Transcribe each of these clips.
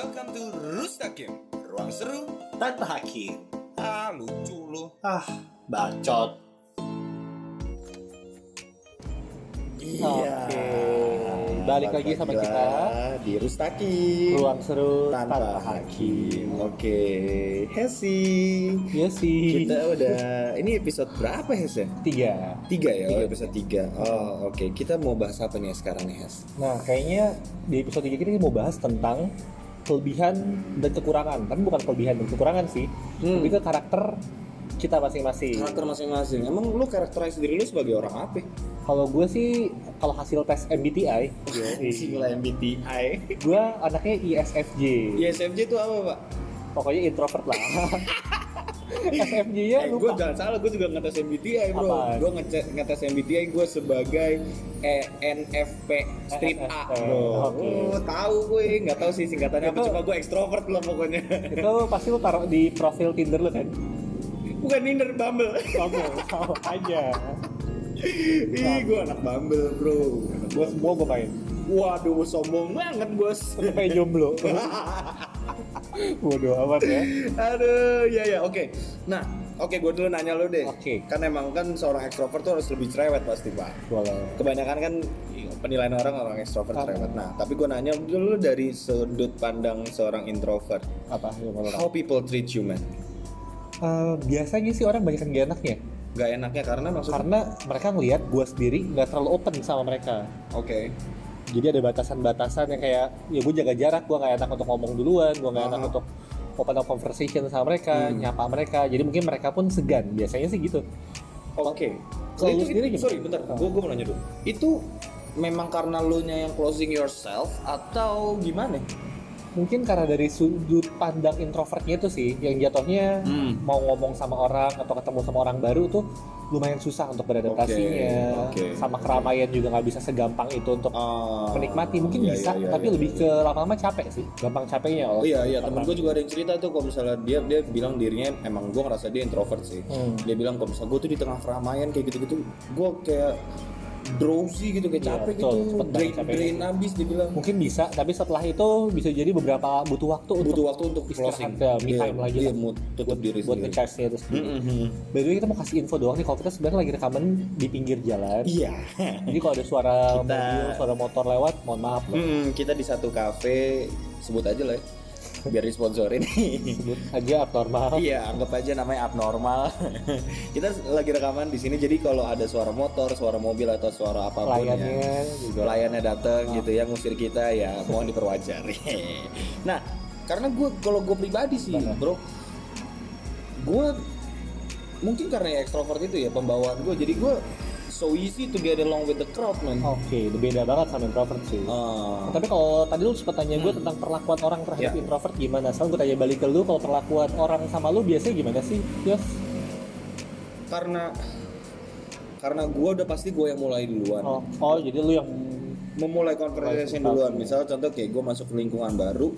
Welcome to Rustakim Ruang seru tanpa hakim. Ah lucu lu Ah, bacot. Iya. Oke. Balik lagi sama kita. di Rustakim. Ruang seru tanpa hakim. Oke, Hesi. Iya sih. Kita udah ini episode berapa Hes ya? tiga. Tiga ya, oh, Tiga. episode tiga. Oh oke, kita mau bahas apa nih sekarang nih Hes? Nah, kayaknya di episode 3 kita mau bahas tentang kelebihan dan kekurangan. Tapi bukan kelebihan dan kekurangan sih. Hmm. Lebih ke karakter kita masing-masing. Karakter masing-masing. Emang lu karakterize diri lu sebagai orang apa? Kalau gue sih kalau hasil tes MBTI, Sila MBTI. gue anaknya ISFJ. ISFJ itu apa pak? Pokoknya introvert lah. SFJ ya eh, gue jangan salah, gue juga ngetes MBTI bro. Gue ngetes, ngetes MBTI gue sebagai ENFP strip A bro. oke. Oh, tahu gue, nggak tahu sih singkatannya apa. Cuma gue ekstrovert lah pokoknya. Itu pasti lu taruh di profil Tinder lu kan? Bukan Tinder, Bumble. Kamu sama aja. Ih, gue anak Bumble bro. Gue semua gue main. Waduh, sombong banget bos. Sampai jomblo. Bodoh amat ya. Aduh, ya ya, oke. Nah, oke, gue dulu nanya lu deh. Oke. Kan emang kan seorang ekstrovert tuh harus lebih cerewet pasti pak. Boleh. kebanyakan kan penilaian orang orang ekstrovert Apa? cerewet. Nah, tapi gue nanya dulu dari sudut pandang seorang introvert. Apa? Mau How people treat you man? Eh, biasanya sih orang banyak yang gak enaknya Gak enaknya karena maksudnya. karena mereka ngelihat gue sendiri nggak terlalu open sama mereka Oke. Jadi ada batasan-batasan yang kayak ya gue jaga jarak gue nggak enak untuk ngomong duluan gue nggak enak untuk open up conversation sama mereka Hmm. nyapa mereka jadi mungkin mereka pun segan biasanya sih gitu Oke. Kalau lu Itu- sendiri gimana? Sorry, bentar. Ah. Gue gue mau nanya dulu. Itu memang karena lu nya yang closing yourself atau gimana? Mungkin karena dari sudut pandang introvertnya itu sih yang jatuhnya Hmm. mau ngomong sama orang atau ketemu sama orang baru tuh lumayan susah untuk beradaptasinya Oke, oke. sama keramaian juga nggak bisa segampang itu untuk Ah, menikmati mungkin iya, bisa iya, iya, tapi iya, lebih iya. ke lama-lama capek sih gampang capeknya Oh iya iya temen gue juga ada yang cerita tuh kalau misalnya dia dia bilang dirinya emang gue ngerasa dia introvert sih. Hmm. Dia bilang kalau misalnya gue tuh di tengah keramaian kayak gitu-gitu gue kayak drowsy gitu kayak Iya, capek betul, gitu cepet drain, capeknya. drain abis dia bilang mungkin bisa tapi setelah itu bisa jadi beberapa butuh waktu butuh untuk waktu untuk closing ya, me Iya, time lagi iya, lah. tutup diri buat sendiri nge-charge-nya itu sendiri. Mm-mm. By the way kita mau kasih info doang nih kalau kita sebenarnya lagi rekaman di pinggir jalan. iya Jadi kalau ada suara Kita- mobil, suara motor lewat, mohon maaf loh. Mm-mm, kita di satu cafe sebut aja lah ya biar disponsorin aja abnormal. Iya, anggap aja namanya abnormal. kita lagi rekaman di sini, jadi kalau ada suara motor, suara mobil atau suara apa pun Pelayannya ya, juga. pelayannya datang Ah. gitu ya ngusir kita ya, mohon diperwajar. nah, karena gue kalau gue pribadi sih, Mana? bro, gue mungkin karena ya ekstrovert itu ya pembawaan gue, jadi gue so easy to get along with the crowd man. Oke, itu beda banget sama introvert sih. Ah. Tapi kalau tadi lu sempat tanya gue Hmm. tentang perlakuan orang terhadap Ya. introvert gimana? Sekarang gue tanya balik ke lu, kalau perlakuan orang sama lu biasanya gimana sih? Yos? karena karena gue udah pasti gue yang mulai duluan. Oh, oh jadi lu yang memulai Mulai duluan misalnya contoh kayak gue masuk ke lingkungan baru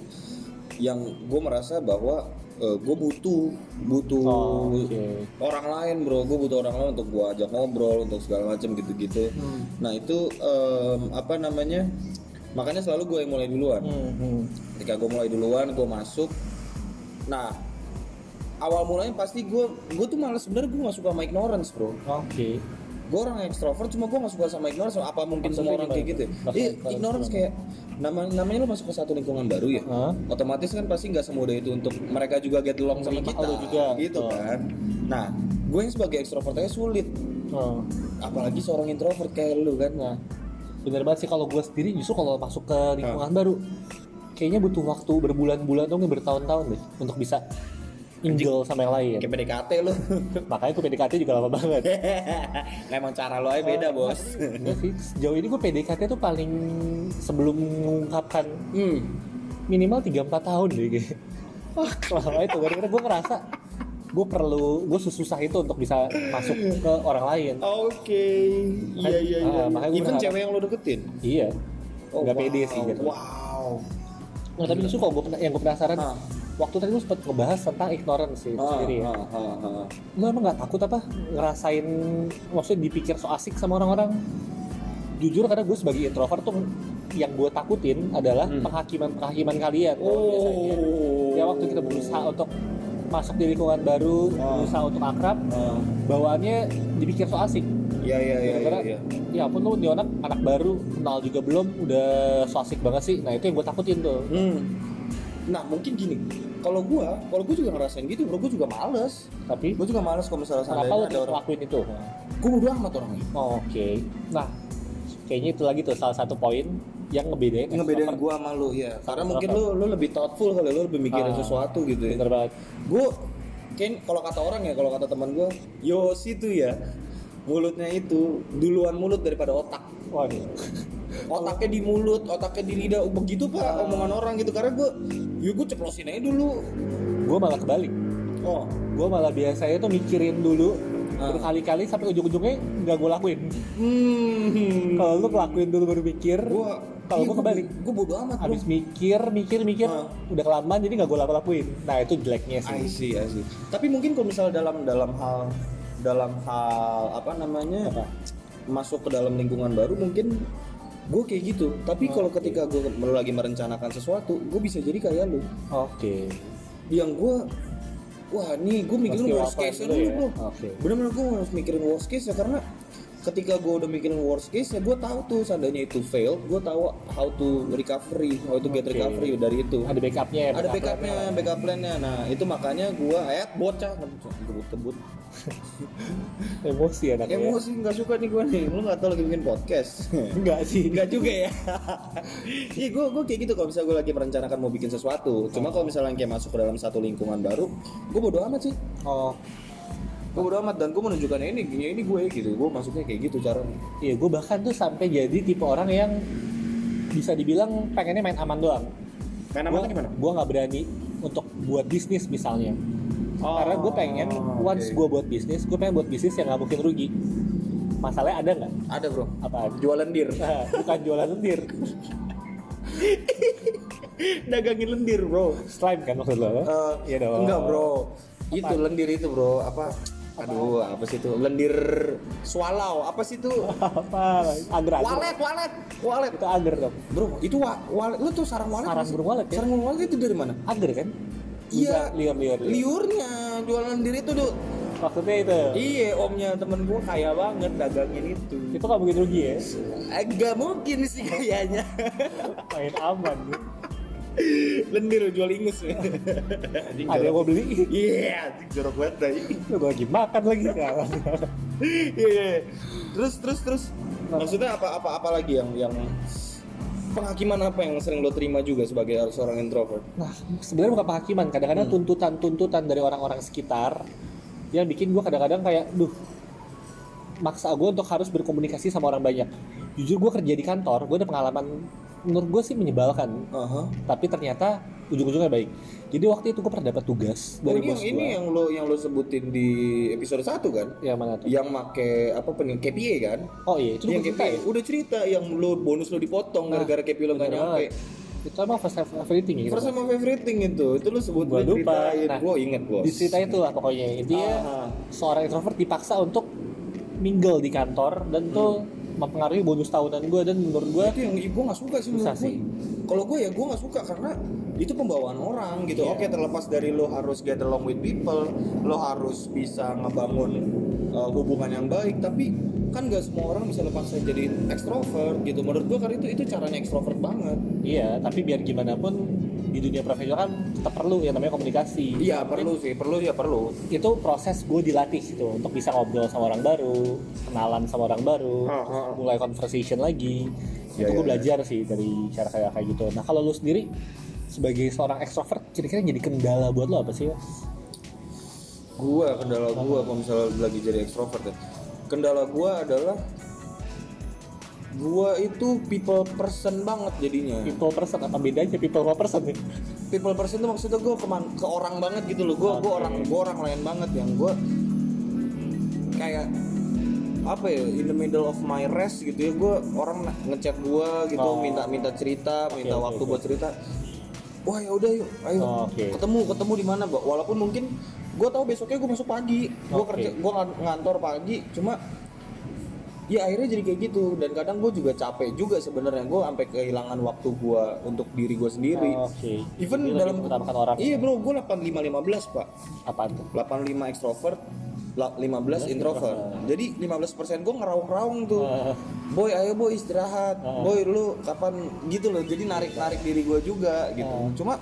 yang gue merasa bahwa gue butuh butuh Oh, oke. orang lain bro gue butuh orang lain untuk gue ajak ngobrol untuk segala macam gitu-gitu Hmm. nah itu em, apa namanya makanya selalu gue yang mulai duluan Hmm, hmm. ketika gue mulai duluan gue masuk nah awal mulanya pasti gue gue tuh malah sebenarnya gue gak suka sama ignorance bro Oke. gue orang ekstrovert cuma gue gak suka sama ignorance apa mungkin semua Maksudnya orang kayak gitu ya? Ignorance kayak nama namanya lo masuk ke satu lingkungan baru ya Hah? otomatis kan pasti nggak semudah itu untuk mereka juga get along sama kita juga, gitu betul. kan nah gue yang sebagai ekstrovert aja sulit Oh. apalagi seorang introvert kayak lu kan Nah, bener banget sih kalau gue sendiri justru kalau masuk ke lingkungan Ah. baru, kayaknya butuh waktu berbulan-bulan dong, bertahun-tahun deh untuk bisa injil sama yang lain. kayak PDKT lu Makanya gue PDKT juga lama banget. Nah, emang cara lo aja beda bos Enggak sih, sejauh ini gue PDKT tuh paling sebelum mengungkapkan hmm. minimal 3-4 tahun deh kayak. Lama itu, karena gue ngerasa gue perlu, gue susah itu untuk bisa masuk ke orang lain. oke iya iya iya Ah, makanya even cewek yang lo deketin Iya, oh, nggak wow. pede sih gitu. wow Nah, tapi justru kalau gue yang gue penasaran, Ah. Waktu tadi lu sempat ngebahas tentang ignorance sih Ah, sendiri ya. ah, ah, ah. Lu emang nggak takut apa ngerasain, maksudnya dipikir so asik sama orang-orang? Jujur karena gue sebagai introvert tuh yang gue takutin adalah Hmm. penghakiman-penghakiman kalian kalau biasanya. Oh. Ya waktu kita berusaha untuk masuk di lingkungan baru, Ah. berusaha untuk akrab, Ah. bawaannya dipikir so asik. Iya iya iya Gara-gara, iya. ya ampun lu nih anak anak baru kenal juga belum udah so asik banget sih. Nah itu yang gue takutin tuh. Hmm. Nah mungkin gini, kalau gua, kalau gua juga ngerasain gitu, bro, gua juga males. Tapi Gua juga males kalau misalnya kenapa bisa orang. lakuin itu? Gua bodo amat orangnya. Oh, Oke. Nah kayaknya itu lagi tuh salah satu poin yang ngebedain. Ngebedain extrovert. gua sama lu, ya. Karena mungkin lu lu lebih thoughtful kali, lu lebih mikirin Ah. sesuatu gitu ya. Bener banget. Gua kayak kalau kata orang ya, kalau kata teman gua, Yosi tuh ya mulutnya itu duluan mulut daripada otak. Waduh. Otaknya di mulut, otaknya di lidah, begitu pak Ah. omongan orang gitu. Karena gua, ya gua ceplosin aja dulu. gue malah kebalik. Oh, Gue malah biasanya tuh mikirin dulu Ah. berkali-kali sampai ujung-ujungnya nggak gue lakuin. hmm. Kalau lu ngelakuin dulu baru mikir, gua kalau iya, gue kebalik. Gua bodo amat, bro. Habis mikir, mikir, mikir, Ah. udah kelamaan jadi nggak gue lakuin. Nah itu jeleknya I sih. see, I see. Tapi mungkin kalau misalnya dalam dalam hal dalam hal apa namanya Apa? masuk ke dalam lingkungan baru mungkin gue kayak gitu. Tapi kalau ketika gue lagi merencanakan sesuatu, gue bisa jadi kayak lu. Oke. Yang gue wah nih gue mikirin worst case dulu dulu ya? bro. Oke. Bener-bener gue harus mikirin worst case ya karena ketika gue udah mikirin worst case ya gue tahu tuh seandainya itu fail, gue tahu how to recovery, how to get Oke. recovery dari itu Ada backupnya ya. ada backup backupnya plan-nya. backup plan-nya nah itu makanya gua eh bocah kebut kebut Emosi anaknya. emosi nggak suka nih gua nih lu nggak tahu lagi bikin podcast Enggak sih. Enggak juga ya iya gua gua kayak gitu kalau misalnya gua lagi merencanakan mau bikin sesuatu cuma kalau misalnya kayak masuk ke dalam satu lingkungan baru gua bodo amat sih Oh, gua bodo amat dan gua menunjukkan ini ini ini gue gitu gua masuknya kayak gitu caranya iya gue bahkan tuh sampai jadi tipe orang yang bisa dibilang pengennya main aman doang. main Gua- amatnya gimana Gua nggak berani untuk buat bisnis misalnya. Oh, Karena gue pengen once oke. gue buat bisnis, gue pengen buat bisnis yang nggak mungkin rugi. Masalahnya ada nggak? ada bro Apa? jualan dir Nah, bukan jualan lendir, dagangin lendir bro slime kan maksud lo? Eh, Iya dong. Enggak bro, itu lendir itu bro, apa? Aduh, apa sih itu? Lendir swallow, apa sih itu? apa? Agar agar. Walet, walet, walet. Itu agar dong. Bro, itu wa walet. Lu tuh sarang walet? Sarang burung walet, ya? Sarang burung walet itu dari mana? Agar kan? Iya. liur liur. liur. Liurnya jualan lendir itu tuh. Maksudnya itu. Iya, omnya temen gua kaya banget dagangin itu. Itu nggak mungkin rugi ya? Eh, Gak mungkin sih kayaknya. Main aman. Lendir jual ingus. Ada yang mau beli? Iya, jorok banget dah. Lu lagi makan lagi kan? Iya, iya. Terus terus terus. Maksudnya apa apa apa lagi yang yang penghakiman apa yang sering lo terima juga sebagai seorang introvert? Nah, sebenarnya bukan penghakiman, kadang-kadang Hmm. tuntutan-tuntutan dari orang-orang sekitar yang bikin gue kadang-kadang kayak, duh, maksa gue untuk harus berkomunikasi sama orang banyak. Jujur gue kerja di kantor, gue ada pengalaman menurut gue sih menyebalkan, Aha. tapi ternyata ujung-ujungnya baik. Jadi waktu itu gue pernah dapat tugas Oh, dari ini bos yang ini gue. yang lo yang lo sebutin di episode 1 kan? Yang mana tuh? Yang make apa pening KPI kan? Oh iya, itu yang gue KPI ya. udah cerita yang lo bonus lo dipotong Nah, gara-gara KPI lo nggak bener nyampe. Itu emang first have everything ya. First sama everything itu, itu lo sebut Gua lupa. Nah, Gua inget bos. Di cerita itu lah pokoknya. Intinya Ah. seorang introvert dipaksa untuk mingle di kantor dan tuh mempengaruhi bonus tahunan gue dan menurut gue itu yang gue nggak suka sih menurut sih. Kalau gue ya gue nggak suka karena itu pembawaan orang gitu. Iya. Oke terlepas dari lo harus get along with people, lo harus bisa ngebangun uh, hubungan yang baik. Tapi kan nggak semua orang bisa lepas jadi ekstrovert gitu. Menurut gue karena itu itu caranya ekstrovert banget. iya tapi biar gimana pun di dunia profesional kan tetap perlu yang namanya komunikasi Iya perlu sih, perlu ya perlu. itu proses gue dilatih gitu untuk bisa ngobrol sama orang baru kenalan sama orang baru Ah, terus ah. mulai conversation lagi Iya, itu gue iya, belajar sih dari cara kayak kayak gitu nah kalau lu sendiri sebagai seorang ekstrovert kira-kira jadi kendala buat lo apa sih Mas? Gue kendala gue kalau misalnya lagi jadi ekstrovert ya. Kendala gue adalah gue itu people person banget jadinya. people person apa bedanya people person ya? people person itu maksudnya gue ke, ke orang banget gitu loh gue gue Oke. orang gue orang lain banget yang gue kayak apa ya in the middle of my rest gitu ya gue orang ngechat gue gitu Oh. minta minta cerita Oke, minta oke, waktu oke. buat cerita wah ya udah yuk ayo Oh, oke. ketemu ketemu di mana Mbak? walaupun mungkin gue tahu besoknya gue masuk pagi gue Oke. kerja gue ngan- ngantor pagi cuma ya akhirnya jadi kayak gitu dan kadang gue juga capek juga sebenarnya gue sampai kehilangan waktu gue untuk diri gue sendiri Oh, Oke. even Jadi dalam orang. iya bro gue 85 15 pak Apaan tuh? 85 extrovert la- 15 introvert jadi 15% gue ngeraung-raung tuh Ah. boy ayo boy istirahat Ah. boy lu kapan gitu loh jadi narik-narik diri gue juga gitu Ah. cuma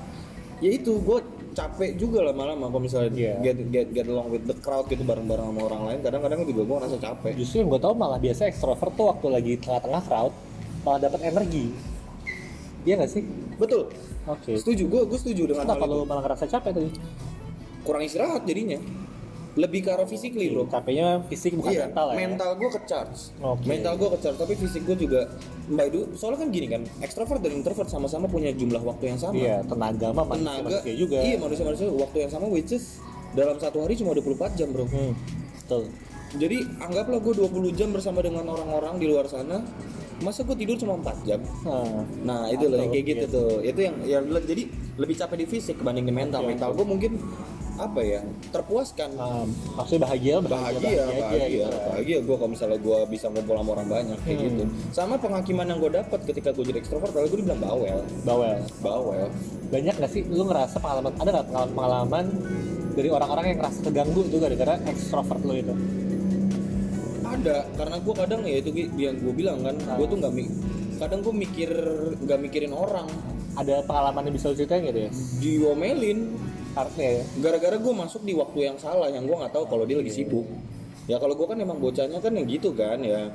ya itu gue capek juga lama-lama kalau misalnya Iya. get, get get along with the crowd gitu bareng-bareng sama orang lain kadang-kadang juga gue ngerasa capek Justru yang gue tau malah biasa ekstrovert tuh waktu lagi tengah-tengah crowd malah dapat energi. Iya gak sih? betul Oke. setuju gue gue setuju dengan hal Kenapa lu malah ngerasa capek tadi? kurang istirahat jadinya lebih ke arah physically bro Capeknya fisik bukan iya, mental ya. mental gue ke charge Oke. mental gue ke charge tapi fisik gue juga by the soalnya kan gini kan ekstrovert dan introvert sama-sama punya jumlah waktu yang sama Iya, tenaga mah tenaga manusia juga. iya manusia manusia waktu yang sama which is dalam satu hari cuma 24 jam bro Hmm, betul. jadi anggaplah gue 20 jam bersama dengan orang-orang di luar sana masa gue tidur cuma 4 jam Nah, nah itu loh yang kayak gitu Iya. tuh itu yang yang jadi lebih capek di fisik kebanding di mental Oke, mental gue mungkin apa ya terpuaskan um, maksudnya bahagia, bahagia bahagia aja gitu. bahagia gue kalau misalnya gue bisa ngumpul sama orang banyak kayak Hmm. gitu sama penghakiman yang gue dapat ketika gue jadi ekstrovert kalau gue dibilang bawel Bawel. bawel Banyak gak sih lu ngerasa pengalaman ada nggak pengalaman pengalaman dari orang-orang yang ngerasa keganggu juga gara-gara ekstrovert lu itu? ada karena gue kadang ya itu yang gue bilang kan gue tuh nggak kadang gue mikir nggak mikirin orang Ada pengalaman yang bisa lu ceritain gitu ya? diomelin Artinya ya? gara-gara gue masuk di waktu yang salah yang gue nggak tahu kalau dia lagi sibuk. Ya kalau gue kan emang bocahnya kan yang gitu kan ya.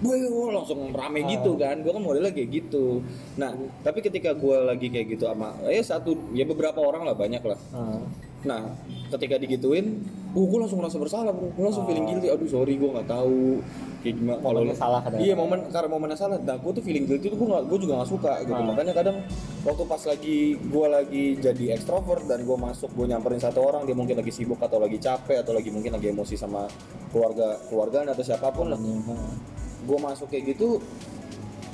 Gue langsung rame gitu kan. Gue kan modelnya kayak gitu. Nah tapi ketika gue lagi kayak gitu sama ya satu ya beberapa orang lah banyak lah. Hmm. Nah ketika digituin uh gue langsung merasa bersalah bro. Gue langsung feeling guilty. Aduh sorry gue nggak tahu kayak gimana. Kalau salah kadang. iya momen karena momennya salah. Nah gue tuh feeling guilty tuh gue gue juga nggak suka gitu. Ah. makanya kadang waktu pas lagi gue lagi jadi extrovert dan gue masuk gue nyamperin satu orang dia mungkin lagi sibuk atau lagi capek atau lagi mungkin lagi emosi sama keluarga keluarga atau siapa pun lah. Gue masuk kayak gitu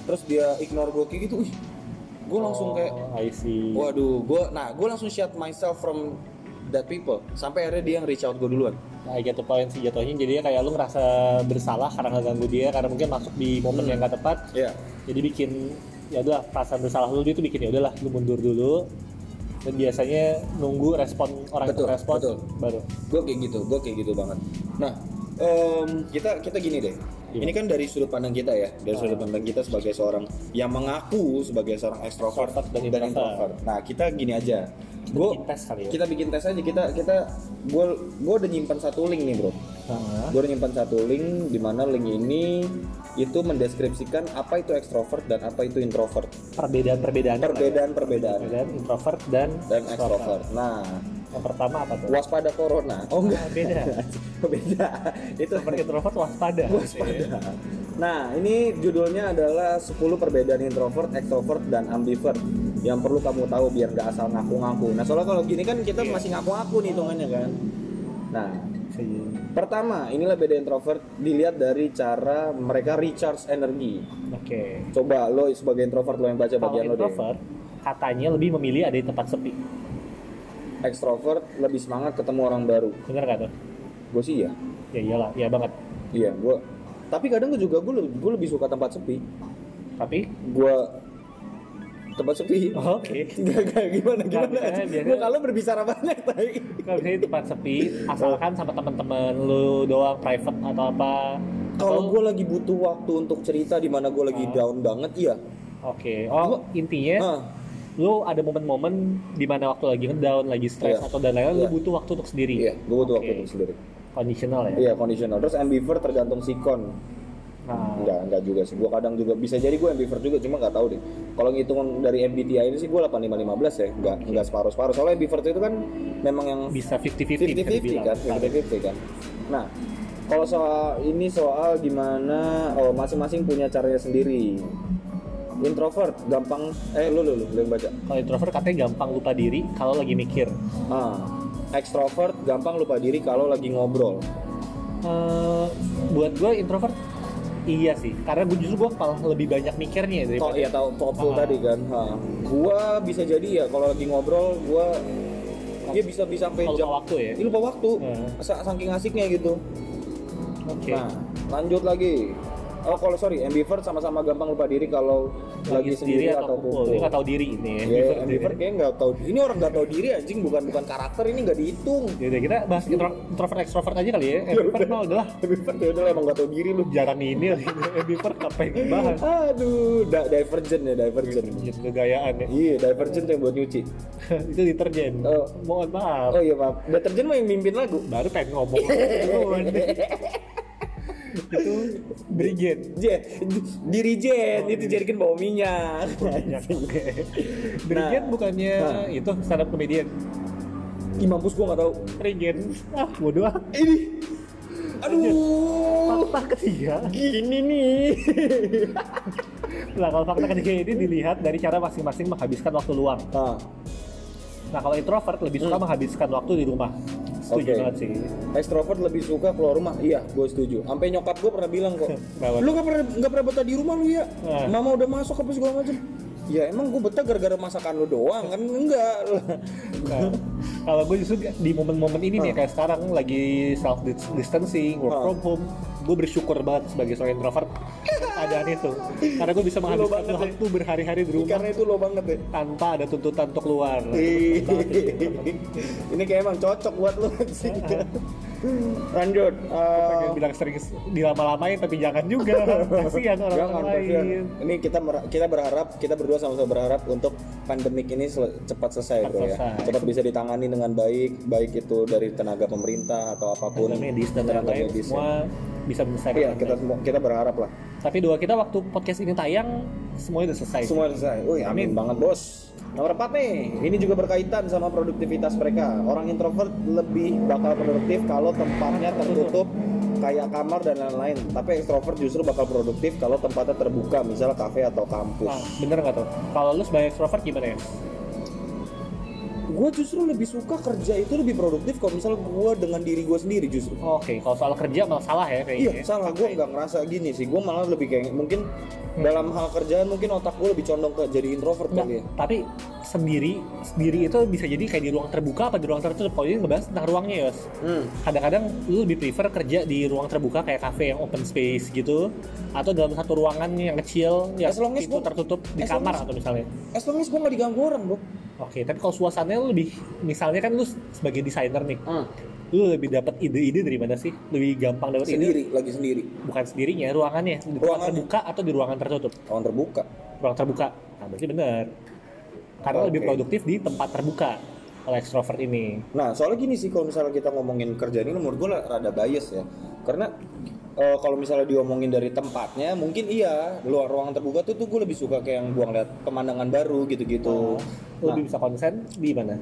terus dia ignore gue kayak gitu ih gue langsung kayak Oh, I see. waduh gue nah gue langsung shut myself from that people. Sampai akhirnya dia yang reach out gue duluan. I get the point sih jatuhnya. Jadinya kayak lu ngerasa bersalah karena nggak ganggu dia karena mungkin masuk di momen Hmm. yang gak tepat. Iya. Jadi bikin ya udah perasaan bersalah lu itu bikin ya udahlah lu mundur dulu. Dan biasanya nunggu respon orang Betul, itu respon betul. baru. Gue kayak gitu gue kayak gitu banget. Nah em, kita kita gini deh? Ini kan dari sudut pandang kita ya dari sudut pandang kita sebagai seorang yang mengaku sebagai seorang ekstrovert Extrovert dan dan, introvert. nah kita gini aja. Gue bikin tes kali ya. kita bikin tes aja. Kita kita gue gue udah nyimpan satu link nih bro. Nah, gue udah nyimpan satu link di mana link ini itu mendeskripsikan apa itu ekstrovert dan apa itu introvert. Perbedaan-perbedaan perbedaan perbedaan perbedaan introvert dan dan ekstrovert nah yang pertama apa tuh? Waspada corona. Oh enggak. Beda. Beda. Itu seperti introvert waspada. Waspada. Nah ini judulnya adalah 10 perbedaan introvert ekstrovert dan ambivert yang perlu kamu tahu biar nggak asal ngaku-ngaku. Nah soalnya kalau gini kan kita Iya. masih ngaku-ngaku nih hitungannya kan. Nah Oke. pertama inilah beda introvert dilihat dari cara mereka recharge energi. Oke. coba lo sebagai introvert lo yang baca bagian lo deh. introvert katanya lebih memilih ada di tempat sepi ekstrovert lebih semangat ketemu orang baru. Bener gak tuh? Gue sih ya ya iyalah ya banget. Iya gue tapi kadang gue juga gue lebih, gue lebih suka tempat sepi. Tapi? Gue tempat sepi. Oke. Gak, gak, gimana gimana? Biasanya- biasanya- gue kalau berbicara banyak tapi Kalau misalnya di tempat sepi, asalkan sama teman-teman lu doang private atau apa. kalau Atau- gue lagi butuh waktu untuk cerita di mana gue lagi Ah. down banget iya. Oke. Oh, intinya ah, lu ada momen-momen di mana waktu lagi ngedown, lagi stres Iya. atau dan lain-lain Iya. lu butuh waktu untuk sendiri. iya gue butuh waktu Oke. untuk sendiri Conditional ya. iya conditional terus ambivert tergantung sikon Nah, Enggak, enggak juga sih. Gue kadang juga bisa jadi gue ambivert juga, cuma nggak tahu deh. Kalau ngitung dari MBTI ini sih gue 8515 ya, enggak enggak separuh-separuh. Soalnya ambivert itu kan memang yang bisa 50-50 bisa 50-50 dibilang. kan, 50-50 kan. Nah, kalau soal ini soal gimana oh masing-masing punya caranya sendiri. Introvert gampang eh lu lu lu, yang baca. Kalau introvert katanya gampang lupa diri kalau lagi mikir. Ah, extrovert gampang lupa diri kalau lagi ngobrol. Eh, buat gue introvert iya sih, karena gue justru gue malah lebih banyak mikirnya daripada ya tahu thoughtful Ah. tadi kan. Ha. Gua bisa jadi ya kalau lagi ngobrol gua dia bisa bisa sampai jam waktu ya. Ini lupa waktu. Hmm. Sa- Saking asiknya gitu. Oke. Nah, lanjut lagi oh kalau sorry ambivert sama-sama gampang lupa diri kalau lagi, sendiri, atau kumpul Dia nggak tahu diri ini. ya ambivert ambivert ini. kayak nggak tahu ini orang nggak tahu diri anjing bukan bukan karakter ini nggak dihitung Yaudah kita bahas intro- introvert extrovert aja kali ya. Ambivert mah udah ambivert ya udah emang nggak tahu diri lu Jarang ini lagi. ambivert apa yang dibahas? aduh da- divergent ya divergent Kegayaan ya. iya divergent yang buat nyuci itu deterjen. Oh. Mohon maaf. oh iya maaf deterjen mah yang mimpin lagu Baru pengen ngomong. Itu Brigade. Je, dirijen itu jadikan bawa minyak. Brigade Nah. bukannya Nah. itu stand up comedian. Ih mampus gua nggak tahu Brigade. Ah, bodoh ah. ini aduh Fakta ketiga. gini nih Nah, kalau fakta ketiga ini dilihat dari cara masing-masing menghabiskan waktu luang. ah Nah, kalau introvert lebih suka menghabiskan waktu di rumah. Setuju. Oke. banget sih. Extrovert lebih suka keluar rumah. Iya, gue setuju. Sampai nyokap gue pernah bilang kok. Lu gak pernah nggak pernah betah di rumah lu ya? Nah. Mama udah masuk apa segala macam. Ya emang gue betah gara-gara masakan lu doang kan enggak. Nah, kalau gue justru di momen-momen ini nih kayak sekarang lagi self distancing, work Ah. from home, gue bersyukur banget sebagai seorang introvert keadaan itu. Karena gue bisa menghabiskan ya. waktu berhari-hari di rumah Karena itu lo banget deh. tanpa ada tuntutan untuk keluar. Ini kayak emang cocok buat lu sih. Lanjut. eh, Pengen bilang sering dilama-lamain tapi jangan juga. Kasihan Jangan, orang kasihan. lain. Ini kita kita berharap kita berdua sama-sama berharap untuk pandemik ini sel- cepat selesai Cepat bro ya. selesai. Cepat bisa ditangani dengan baik, baik itu dari tenaga pemerintah atau apa pun. Tenaga medis dan tenaga lain-lain medis ya. semua bisa menyelesaikan. Iya, kita semua kita berharap lah. Tapi doa kita waktu podcast ini tayang semuanya udah selesai. Semua selesai. Wih, amin, Amin. banget, Bos. Nomor 4 nih, ini juga berkaitan sama produktivitas mereka. Orang introvert lebih bakal produktif kalau tempatnya tertutup kayak kamar dan lain-lain. Tapi ekstrovert justru bakal produktif kalau tempatnya terbuka, misalnya kafe atau kampus. Nah, bener nggak tuh? Kalau lu sebagai extrovert gimana ya? Gue justru lebih suka kerja itu lebih produktif kalau misalnya gue dengan diri gue sendiri justru. Oke, kalau soal kerja malah salah ya kayaknya. Iya, salah. Gue nggak ngerasa gini sih. Gue malah lebih kayak mungkin dalam hal kerjaan mungkin otak gue lebih condong ke jadi introvert Nggak, kali ya. tapi sendiri sendiri itu bisa jadi kayak di ruang terbuka apa di ruang tertutup. Kalau ini ngebahas tentang ruangnya ya. Hmm. Kadang-kadang lu lebih prefer kerja di ruang terbuka kayak cafe yang open space gitu atau dalam satu ruangan yang kecil yang As long as pintu gua- tertutup di kamar atau misalnya. As long as gue nggak diganggu orang, bro. Oke, tapi kalau suasananya lebih misalnya kan lu sebagai desainer nih, Hmm. lu lebih dapat ide-ide dari mana sih? Lebih gampang dapat ide Sendiri, lagi sendiri. bukan sendirinya, ruangannya di Ruangannya. terbuka atau di ruangan tertutup? Ruang terbuka. Ruang terbuka. Nah, berarti benar. Karena lebih Oke. produktif di tempat terbuka oleh extrovert ini. Nah, soalnya gini sih kalau misalnya kita ngomongin kerjaan ini menurut gue rada bias ya. Karena eh, kalau misalnya diomongin dari tempatnya, mungkin iya, luar ruangan terbuka tuh tuh gue lebih suka kayak yang gua ngeliat pemandangan baru gitu-gitu. Lu Nah, lebih bisa konsen di mana?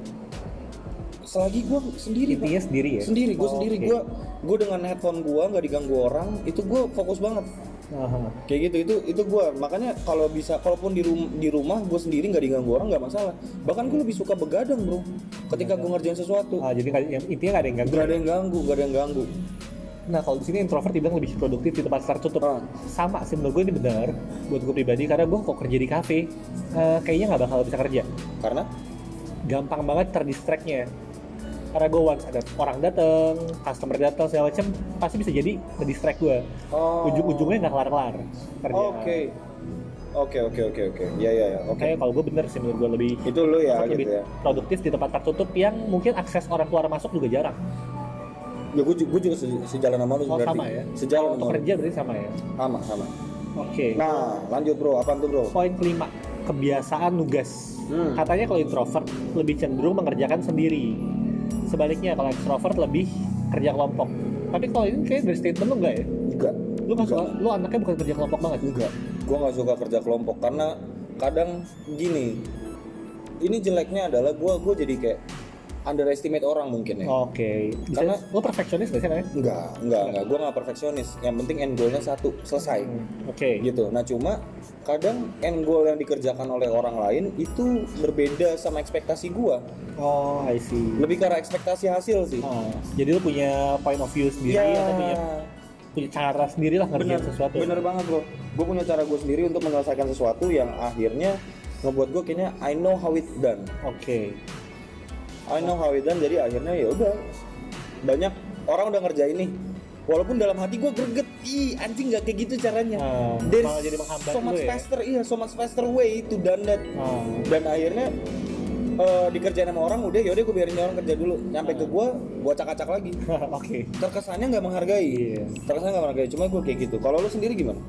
selagi gue sendiri. Intinya sendiri ya? sendiri, gue Oh, sendiri, oke. gue gue dengan headphone gue nggak diganggu orang, itu gue fokus banget. Aha. Kayak gitu, itu itu gue makanya kalau bisa, kalaupun di rumah di rumah gue sendiri nggak diganggu orang nggak masalah. Bahkan gue lebih suka begadang bro, ketika gue ngerjain sesuatu. Ah, jadi yang- intinya nggak ada yang ganggu. Gak ada yang ganggu, gak ada yang ganggu. Nah kalau di sini introvert dibilang lebih produktif di tempat tertutup. Ah. Sama sih menurut gue ini benar buat gue pribadi karena gue kok kerja di kafe eh, kayaknya nggak bakal bisa kerja. Karena Gampang banget terdistractnya. Karena gue once ada orang dateng, customer datang segala macem, pasti bisa jadi ngedistract gue. Oh. Ujung-ujungnya nggak kelar-kelar. kerjaan. Oke. Oke oke oke oke. Ya ya ya. Oke. Makanya kalau gue bener sih menurut gue lebih Itu lu ya gitu lebih ya. produktif di tempat tertutup yang mungkin akses orang keluar masuk juga jarang. Ya gue juga, gua juga se- sejalan sama lu Oh berarti. sama ya? Sejalan Kalau sama kerja berarti sama ya? Sama sama. Oke. Nah lanjut bro, apaan tuh bro? Poin kelima, kebiasaan nugas. Hmm. Katanya kalau introvert lebih cenderung mengerjakan sendiri. Sebaliknya kalau extrovert lebih kerja kelompok. Tapi kalau ini kayak dari statement lu enggak ya? Enggak. Lu nggak suka, lu anaknya bukan kerja kelompok banget. Enggak. Gue nggak suka kerja kelompok karena kadang gini. Ini jeleknya adalah gue gue jadi kayak underestimate orang mungkin ya. Oke. Bisa, Karena- lu perfeksionis gak sih namanya? Enggak, enggak, enggak. Gue nggak perfeksionis. Yang penting end goalnya satu, selesai. Hmm, Oke. gitu. Nah cuma kadang end goal yang dikerjakan oleh orang lain itu berbeda sama ekspektasi gua. Oh, I see. Lebih ke arah ekspektasi hasil sih. Oh, jadi lu punya point of view sendiri Ya, atau punya punya cara sendiri lah ngerjain sesuatu. bener banget bro. Gue punya cara gue sendiri untuk menyelesaikan sesuatu yang akhirnya ngebuat gue kayaknya I know how it done. Oke. I know how it done. Jadi akhirnya ya udah banyak orang udah ngerjain nih. walaupun dalam hati gue greget ih anjing nggak kayak gitu caranya Ah, There's jadi so much ya? faster iya so much faster way to done that Ah. dan akhirnya eh, dikerjain sama orang udah yaudah gue biarin orang kerja dulu nyampe ke gue gue acak-acak lagi Oke. terkesannya nggak menghargai Iya. terkesannya nggak menghargai cuma gue kayak gitu kalau lu sendiri gimana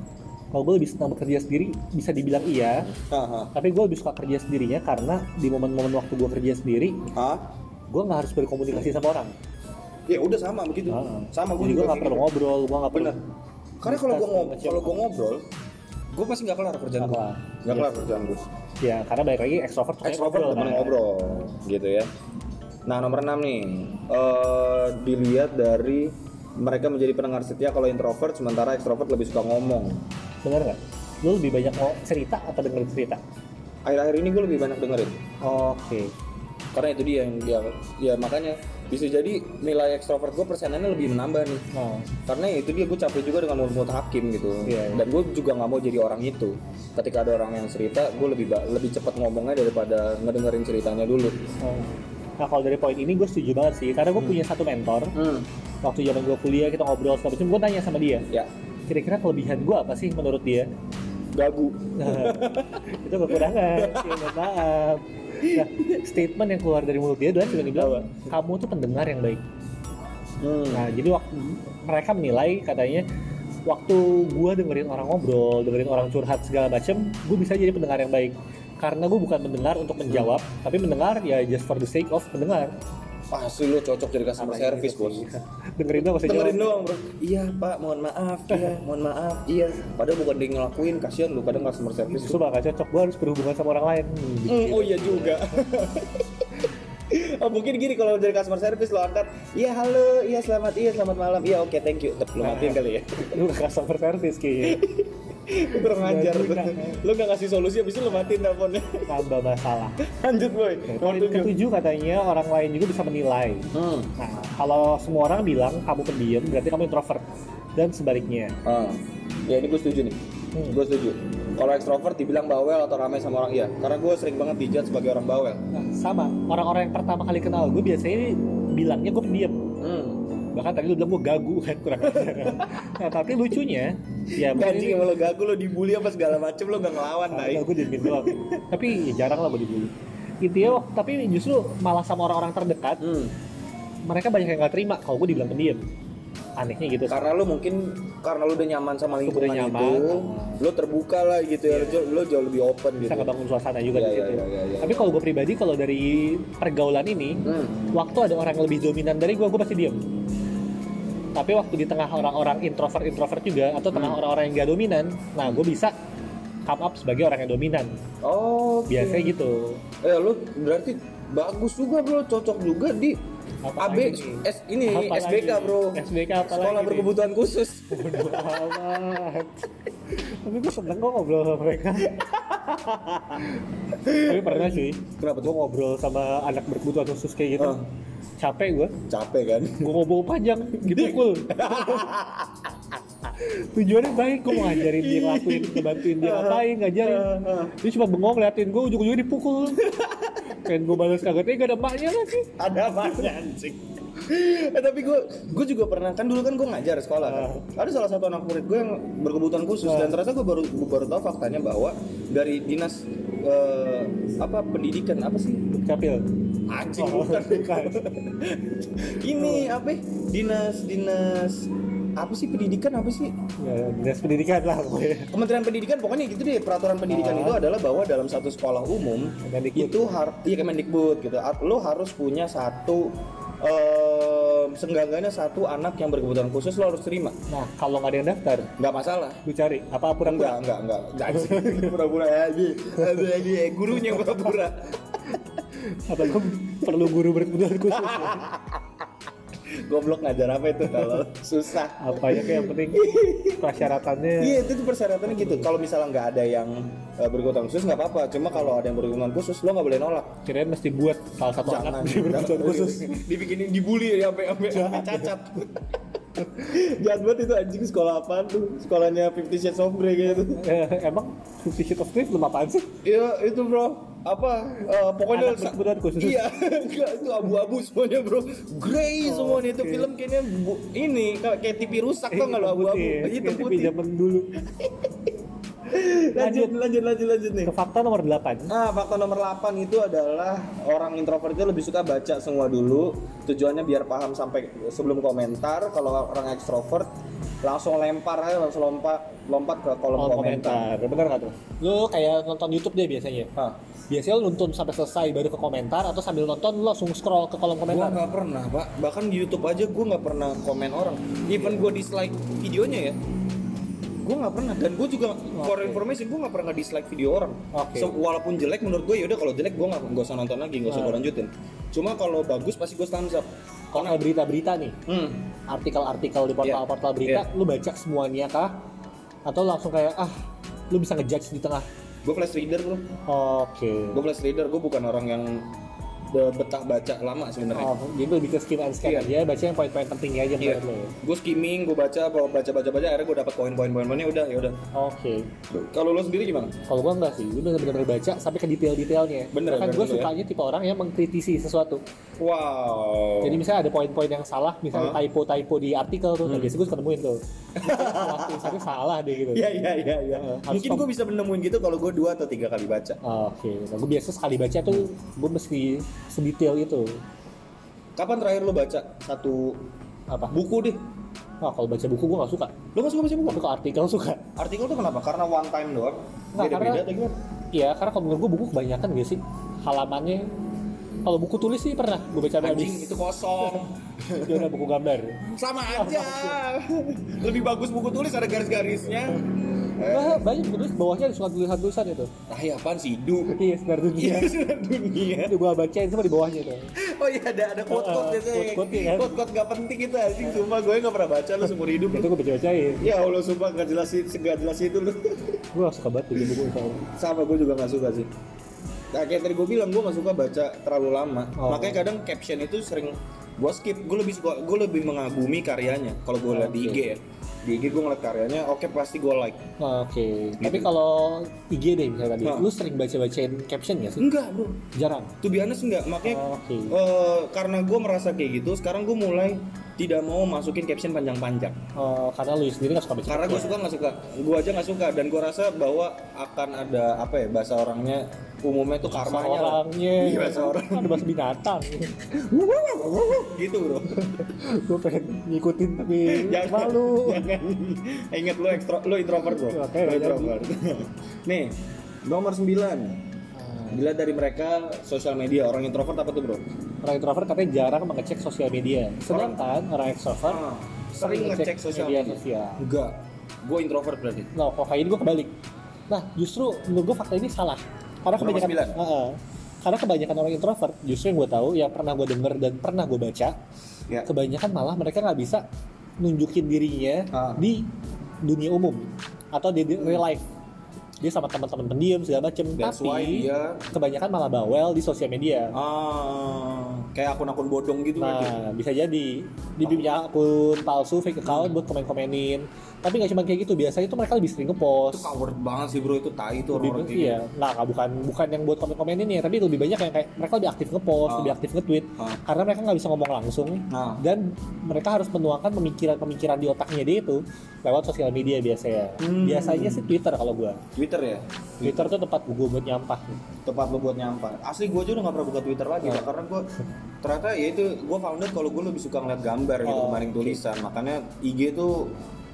Kalau gue lebih senang bekerja sendiri, bisa dibilang iya. Haha. Tapi gue lebih suka kerja sendirinya karena di momen-momen waktu gue kerja sendiri, Hah? gue nggak harus berkomunikasi sama orang. ya udah sama begitu Ah. sama gue juga nggak perlu gitu. ngobrol, gue nggak perlu. karena kalau gue discuss ngob sama kalau gue ngobrol gue pasti nggak kelar kerjaan gue nggak kelar kerjaan gue Ya, karena balik lagi sukanya extrovert ngobrol, temen kan. ngobrol gitu ya nah nomor 6 nih eh, dilihat dari mereka menjadi pendengar setia kalau introvert sementara extrovert lebih suka ngomong Bener nggak? Lu lebih banyak mau cerita atau dengerin cerita? akhir-akhir ini gue lebih banyak dengerin Oke. karena itu dia yang dia ya makanya bisa jadi nilai ekstrovert gue persenannya lebih menambah nih Nah, karena itu dia gue capek juga dengan mulut hakim gitu Iya, iya. dan gue juga nggak mau jadi orang itu ketika ada orang yang cerita gue lebih lebih cepat ngomongnya daripada ngedengerin ceritanya dulu oh. Nah kalau dari poin ini gue setuju banget sih, karena gue punya satu mentor. hmm. Waktu zaman gue kuliah kita ngobrol segala macam, gue tanya sama dia, ya kira-kira kelebihan gue apa sih menurut dia? gagu Nah, itu kekurangan, ya, maaf. Nah, statement yang keluar dari mulut dia adalah cuma dibilang, kamu tuh pendengar yang baik. hmm. Nah, jadi waktu mereka menilai katanya waktu gua dengerin orang ngobrol, dengerin orang curhat segala macem, gue bisa jadi pendengar yang baik. Karena gue bukan mendengar untuk menjawab, tapi mendengar ya just for the sake of mendengar. Pasti lo cocok jadi customer Apa service gitu bos. dengerin doang usah dengerin doang bro. Iya pak mohon maaf iya mohon maaf iya. Padahal bukan dia ngelakuin kasihan lu kadang customer service Justru bakal cocok, gue harus berhubungan sama orang lain. Hmm, Hmm, oh iya juga. oh, mungkin gini kalau dari customer service lo angkat, iya halo, iya selamat, iya selamat malam, iya oke thank you, Tep, lo matiin kali ya. Lu customer service kayaknya. Lu kurang juga. lo gak ngasih solusi, abis itu lo matiin teleponnya. Tambah masalah. Lanjut boy. Poin Nomor tujuh. ketujuh katanya orang lain juga bisa menilai. Hmm. Nah, kalau semua orang bilang kamu pendiam, berarti kamu introvert. Dan sebaliknya. Ah. Ya ini gue setuju nih. Hmm. Gue setuju. Kalau ekstrovert dibilang bawel atau ramai sama orang iya, karena gue sering banget dijudge sebagai orang bawel. Nah, sama. Orang-orang yang pertama kali kenal gue biasanya bilangnya gue pendiam. Hmm. Bahkan tadi lu bilang gue gagu kan kurang ajar. nah, tapi lucunya ya emang lo gagu lo dibully apa segala macem lo gak ngelawan Nah, gue diemin doang. tapi ya jarang lah gue dibully. Intinya, wak- tapi justru malah sama orang-orang terdekat, Hmm. mereka banyak yang gak terima kalau gue dibilang pendiam. Anehnya gitu. karena lu mungkin karena lu udah nyaman sama Udah lingkungan nyaman. itu lu terbuka lah gitu ya lu jauh- lu jauh lebih open bisa gitu ngebangun suasana juga Iya, di iya, situ. iya, iya, iya. Tapi kalau gue pribadi kalau dari pergaulan ini, hmm. waktu ada orang yang lebih dominan dari gue, gue pasti diem. Tapi waktu di tengah orang-orang introvert introvert juga atau tengah Hmm. orang-orang yang gak dominan, nah gue bisa come up sebagai orang yang dominan. oh Biasanya gitu. eh lu berarti bagus juga bro cocok juga di Apa AB lagi nih? S ini Apa SBK lagi? bro SBK apa sekolah lagi nih? berkebutuhan khusus Bodoh amat. Tapi gue seneng kok ngobrol sama mereka. Tapi pernah sih, kenapa gue tuh ngobrol sama anak berkebutuhan khusus kayak gitu. Ah. Capek gue, capek kan gue ngobrol panjang, dipukul. Tujuannya baik, gue mau ngajarin dia ngelakuin, ngebantuin dia ngapain, ngajarin. Dia cuma bengong liatin gue, ujung-ujungnya dipukul. Pengen gue balas kagetnya gak ada maknya lagi. ada apanya anjing eh, tapi gue gue juga pernah kan dulu kan gue ngajar sekolah kan ada salah satu anak murid gue yang berkebutuhan khusus dan ternyata gue baru gue baru tahu faktanya bahwa dari dinas eh, apa pendidikan apa sih Capil. anjing Oh, bukan bukan. ini apa dinas dinas apa sih pendidikan apa sih Ya, dinas pendidikan lah pokoknya. Kementerian Pendidikan pokoknya gitu deh peraturan pendidikan Ah. itu adalah bahwa dalam satu sekolah umum Kemendikbud. itu harus iya Kemendikbud gitu lo harus punya satu em, senggangganya satu anak yang berkebutuhan khusus lo harus terima. Nah, kalau nggak ada yang daftar, nggak masalah. lu cari apa pura-pura enggak enggak enggak pura-pura aja aja gurunya pura-pura. Apa perlu guru berkebutuhan khusus? ya? goblok ngajar apa itu kalau susah apa ya kayak yang penting persyaratannya Iya itu tuh persyaratannya gitu. Kalau misalnya nggak ada yang eh, berkebutuhan khusus nggak apa-apa. Cuma kalau ada yang berkebutuhan khusus lo nggak boleh nolak. kirain mesti buat salah satu anak Jangan berkebutuhan khusus Dibikinin dibully ya sampai sampai sampai cacat. Jahat banget itu anjing sekolah apaan tuh? Sekolahnya Fifty Shades of Grey gitu. Eh, emang Fifty Shades of Grey belum apaan sih? Iya itu bro. Apa eh, pokoknya Anak berkebutuhan khusus. iya enggak itu abu-abu semuanya bro grey semuanya itu oke. film kayaknya bu- ini kayak TV rusak tuh kalau Hitam abu-abu putih ya, hitam kayak TV putih zaman dulu. lanjut lanjut lanjut lanjut nih Ke fakta nomor 8. Nah, fakta nomor 8 itu adalah orang introvert itu lebih suka baca semua dulu. Tujuannya biar paham sampai sebelum komentar. Kalau orang ekstrovert langsung lempar aja, langsung lompat lompat ke kolom Kolom komentar. komentar. Bener nggak tuh? Lu kayak nonton YouTube deh biasanya. Hah. Biasanya lu nonton sampai selesai baru ke komentar atau sambil nonton lu langsung scroll ke kolom Gua komentar. nggak pernah, Pak. Bahkan di YouTube aja gua nggak pernah komen orang. Even gua dislike videonya ya. Gua nggak pernah dan gua juga for Oke. information gua nggak pernah dislike video orang. Oke. So, walaupun jelek menurut gue ya udah kalau jelek gua nggak nggak usah nonton lagi, nggak usah Ah. gua lanjutin. Cuma kalau bagus pasti gua thumbs up. Kayak berita-berita nih, Hmm. artikel-artikel di portal-portal berita, lu baca semuanya kah? Atau langsung kayak ah, lu bisa ngejudge di tengah? Gue flash reader bro. Oke. Gue flash reader, gue bukan orang yang be- betah baca lama sebenarnya. Oh, jadi lebih ke skim and scan Iya. aja, baca yang poin-poin pentingnya aja Iya. menurut lo ya. Gue skimming, gue baca, baca baca baca, akhirnya gue dapat poin-poin poin-poinnya udah ya udah. Oke. Kalau lo sendiri gimana? Kalau gua enggak sih, gua bener-bener baca sampai ke detail-detailnya. Bener, bener gua dulu ya. sukanya tipe orang yang mengkritisi sesuatu. Wow. Jadi misalnya ada poin-poin yang salah, misalnya Hah? typo-typo di artikel tuh, nah, Hmm. biasanya gue suka nemuin tuh. Waktu misalnya salah deh gitu. Iya iya iya. iya. Harus Mungkin gue bisa menemuin gitu kalau gue dua atau tiga kali baca. Oke, nah, gue biasa sekali baca tuh gue mesti sedetail itu. Kapan terakhir lo baca satu Apa? buku deh? Nah, kalau baca buku gue gak suka. Lo gak suka baca buku? Tapi kalau artikel suka. Artikel tuh kenapa? Karena one time doang. Nggak, Beda karena- beda atau gimana? Iya, karena kalau menurut gue buku kebanyakan gak sih halamannya. Kalau buku tulis sih pernah gue baca Anjing habis. itu kosong. Dia udah buku gambar. Sama aja. Lebih bagus buku tulis ada garis-garisnya. Bah, banyak tulis bawahnya ada suka tulisan-tulisan itu. Ah ya apaan sih? Du. Iya, sinar dunia. Iya, sinar dunia. Itu gue bacain semua di bawahnya tuh. Oh iya ada ada quote quote Ah, biasanya. quote-quote, iya kan? Penting itu anjing. Sumpah gue gak pernah baca lu seumur hidup. Itu gue baca-bacain. Ya Allah sumpah gak jelas gak jelas itu lu. Gue gak suka banget baca buku soalnya. Sama gue juga gak suka sih. Nah, kayak tadi gue bilang gue gak suka baca terlalu lama. Oh. Makanya kadang caption itu sering gue skip. Gue lebih suka gue lebih mengagumi karyanya. Kalau gue lihat di Oke. IG ya. Di IG gue ngeliat karyanya, oke pasti gue like. Oke, tapi Gitu. kalau IG deh misalnya tadi, Nah. lu sering baca-bacain caption gak sih? Enggak bro. Jarang. To be honest enggak, makanya Oh, eh, karena gue merasa kayak gitu, sekarang gue mulai tidak mau masukin caption panjang-panjang. Oh, karena lu sendiri gak suka baca. Karena gue suka nggak suka, gue aja nggak suka dan gue rasa bahwa akan ada apa ya bahasa orangnya umumnya tuh Bahasa karmanya lah. orangnya. Iya bahasa orang. Ada bahasa binatang. gitu bro. gue pengen ngikutin tapi Jangan, malu. Jangan. Ingat lu ekstro, lu introvert bro. Oke, Lu introvert. Nih, nomor 9 Bila dari mereka sosial media orang introvert apa tuh bro? Orang introvert katanya jarang mengecek sosial media. Sedangkan orang extrovert Ah, sering ngecek sosial media media. sosial. Enggak, gue introvert berarti. Nah, kok kayak ini gue kebalik. Nah, justru menurut gue fakta ini salah. Karena kebanyakan, sembilan. Heeh. karena kebanyakan orang introvert, justru yang gue tahu, yang pernah gue denger dan pernah gue baca, Ya. kebanyakan malah mereka nggak bisa nunjukin dirinya Ah. di dunia umum atau di, di real life. Dia sama teman-teman pendiam segala macem, That's tapi why dia kebanyakan malah bawel di sosial media. ah kayak akun-akun bodong gitu. Nah, bisa jadi di punya akun palsu, fake account buat komen-komenin. Tapi nggak cuma kayak gitu, biasanya itu mereka lebih sering Itu ngepost. coward banget sih bro, itu tai itu lebih orang-orang kayak iya nah nggak, bukan bukan yang buat komen komenin ya tapi lebih banyak yang kayak mereka lebih aktif ngepost Ah. lebih aktif nge-tweet Ah. karena mereka nggak bisa ngomong langsung Nah. dan mereka harus menuangkan pemikiran-pemikiran di otaknya dia itu lewat sosial media biasanya Hmm. biasanya sih Twitter kalau gua gitu. Twitter ya? Twitter tuh tempat gua buat nyampah Tempat lo buat nyampah. Asli gue aja udah gak pernah buka Twitter lagi. Pak. karena gue ternyata ya itu gue found out kalau gue lebih suka ngeliat gambar gitu Oh, dibanding tulisan. Makanya IG tuh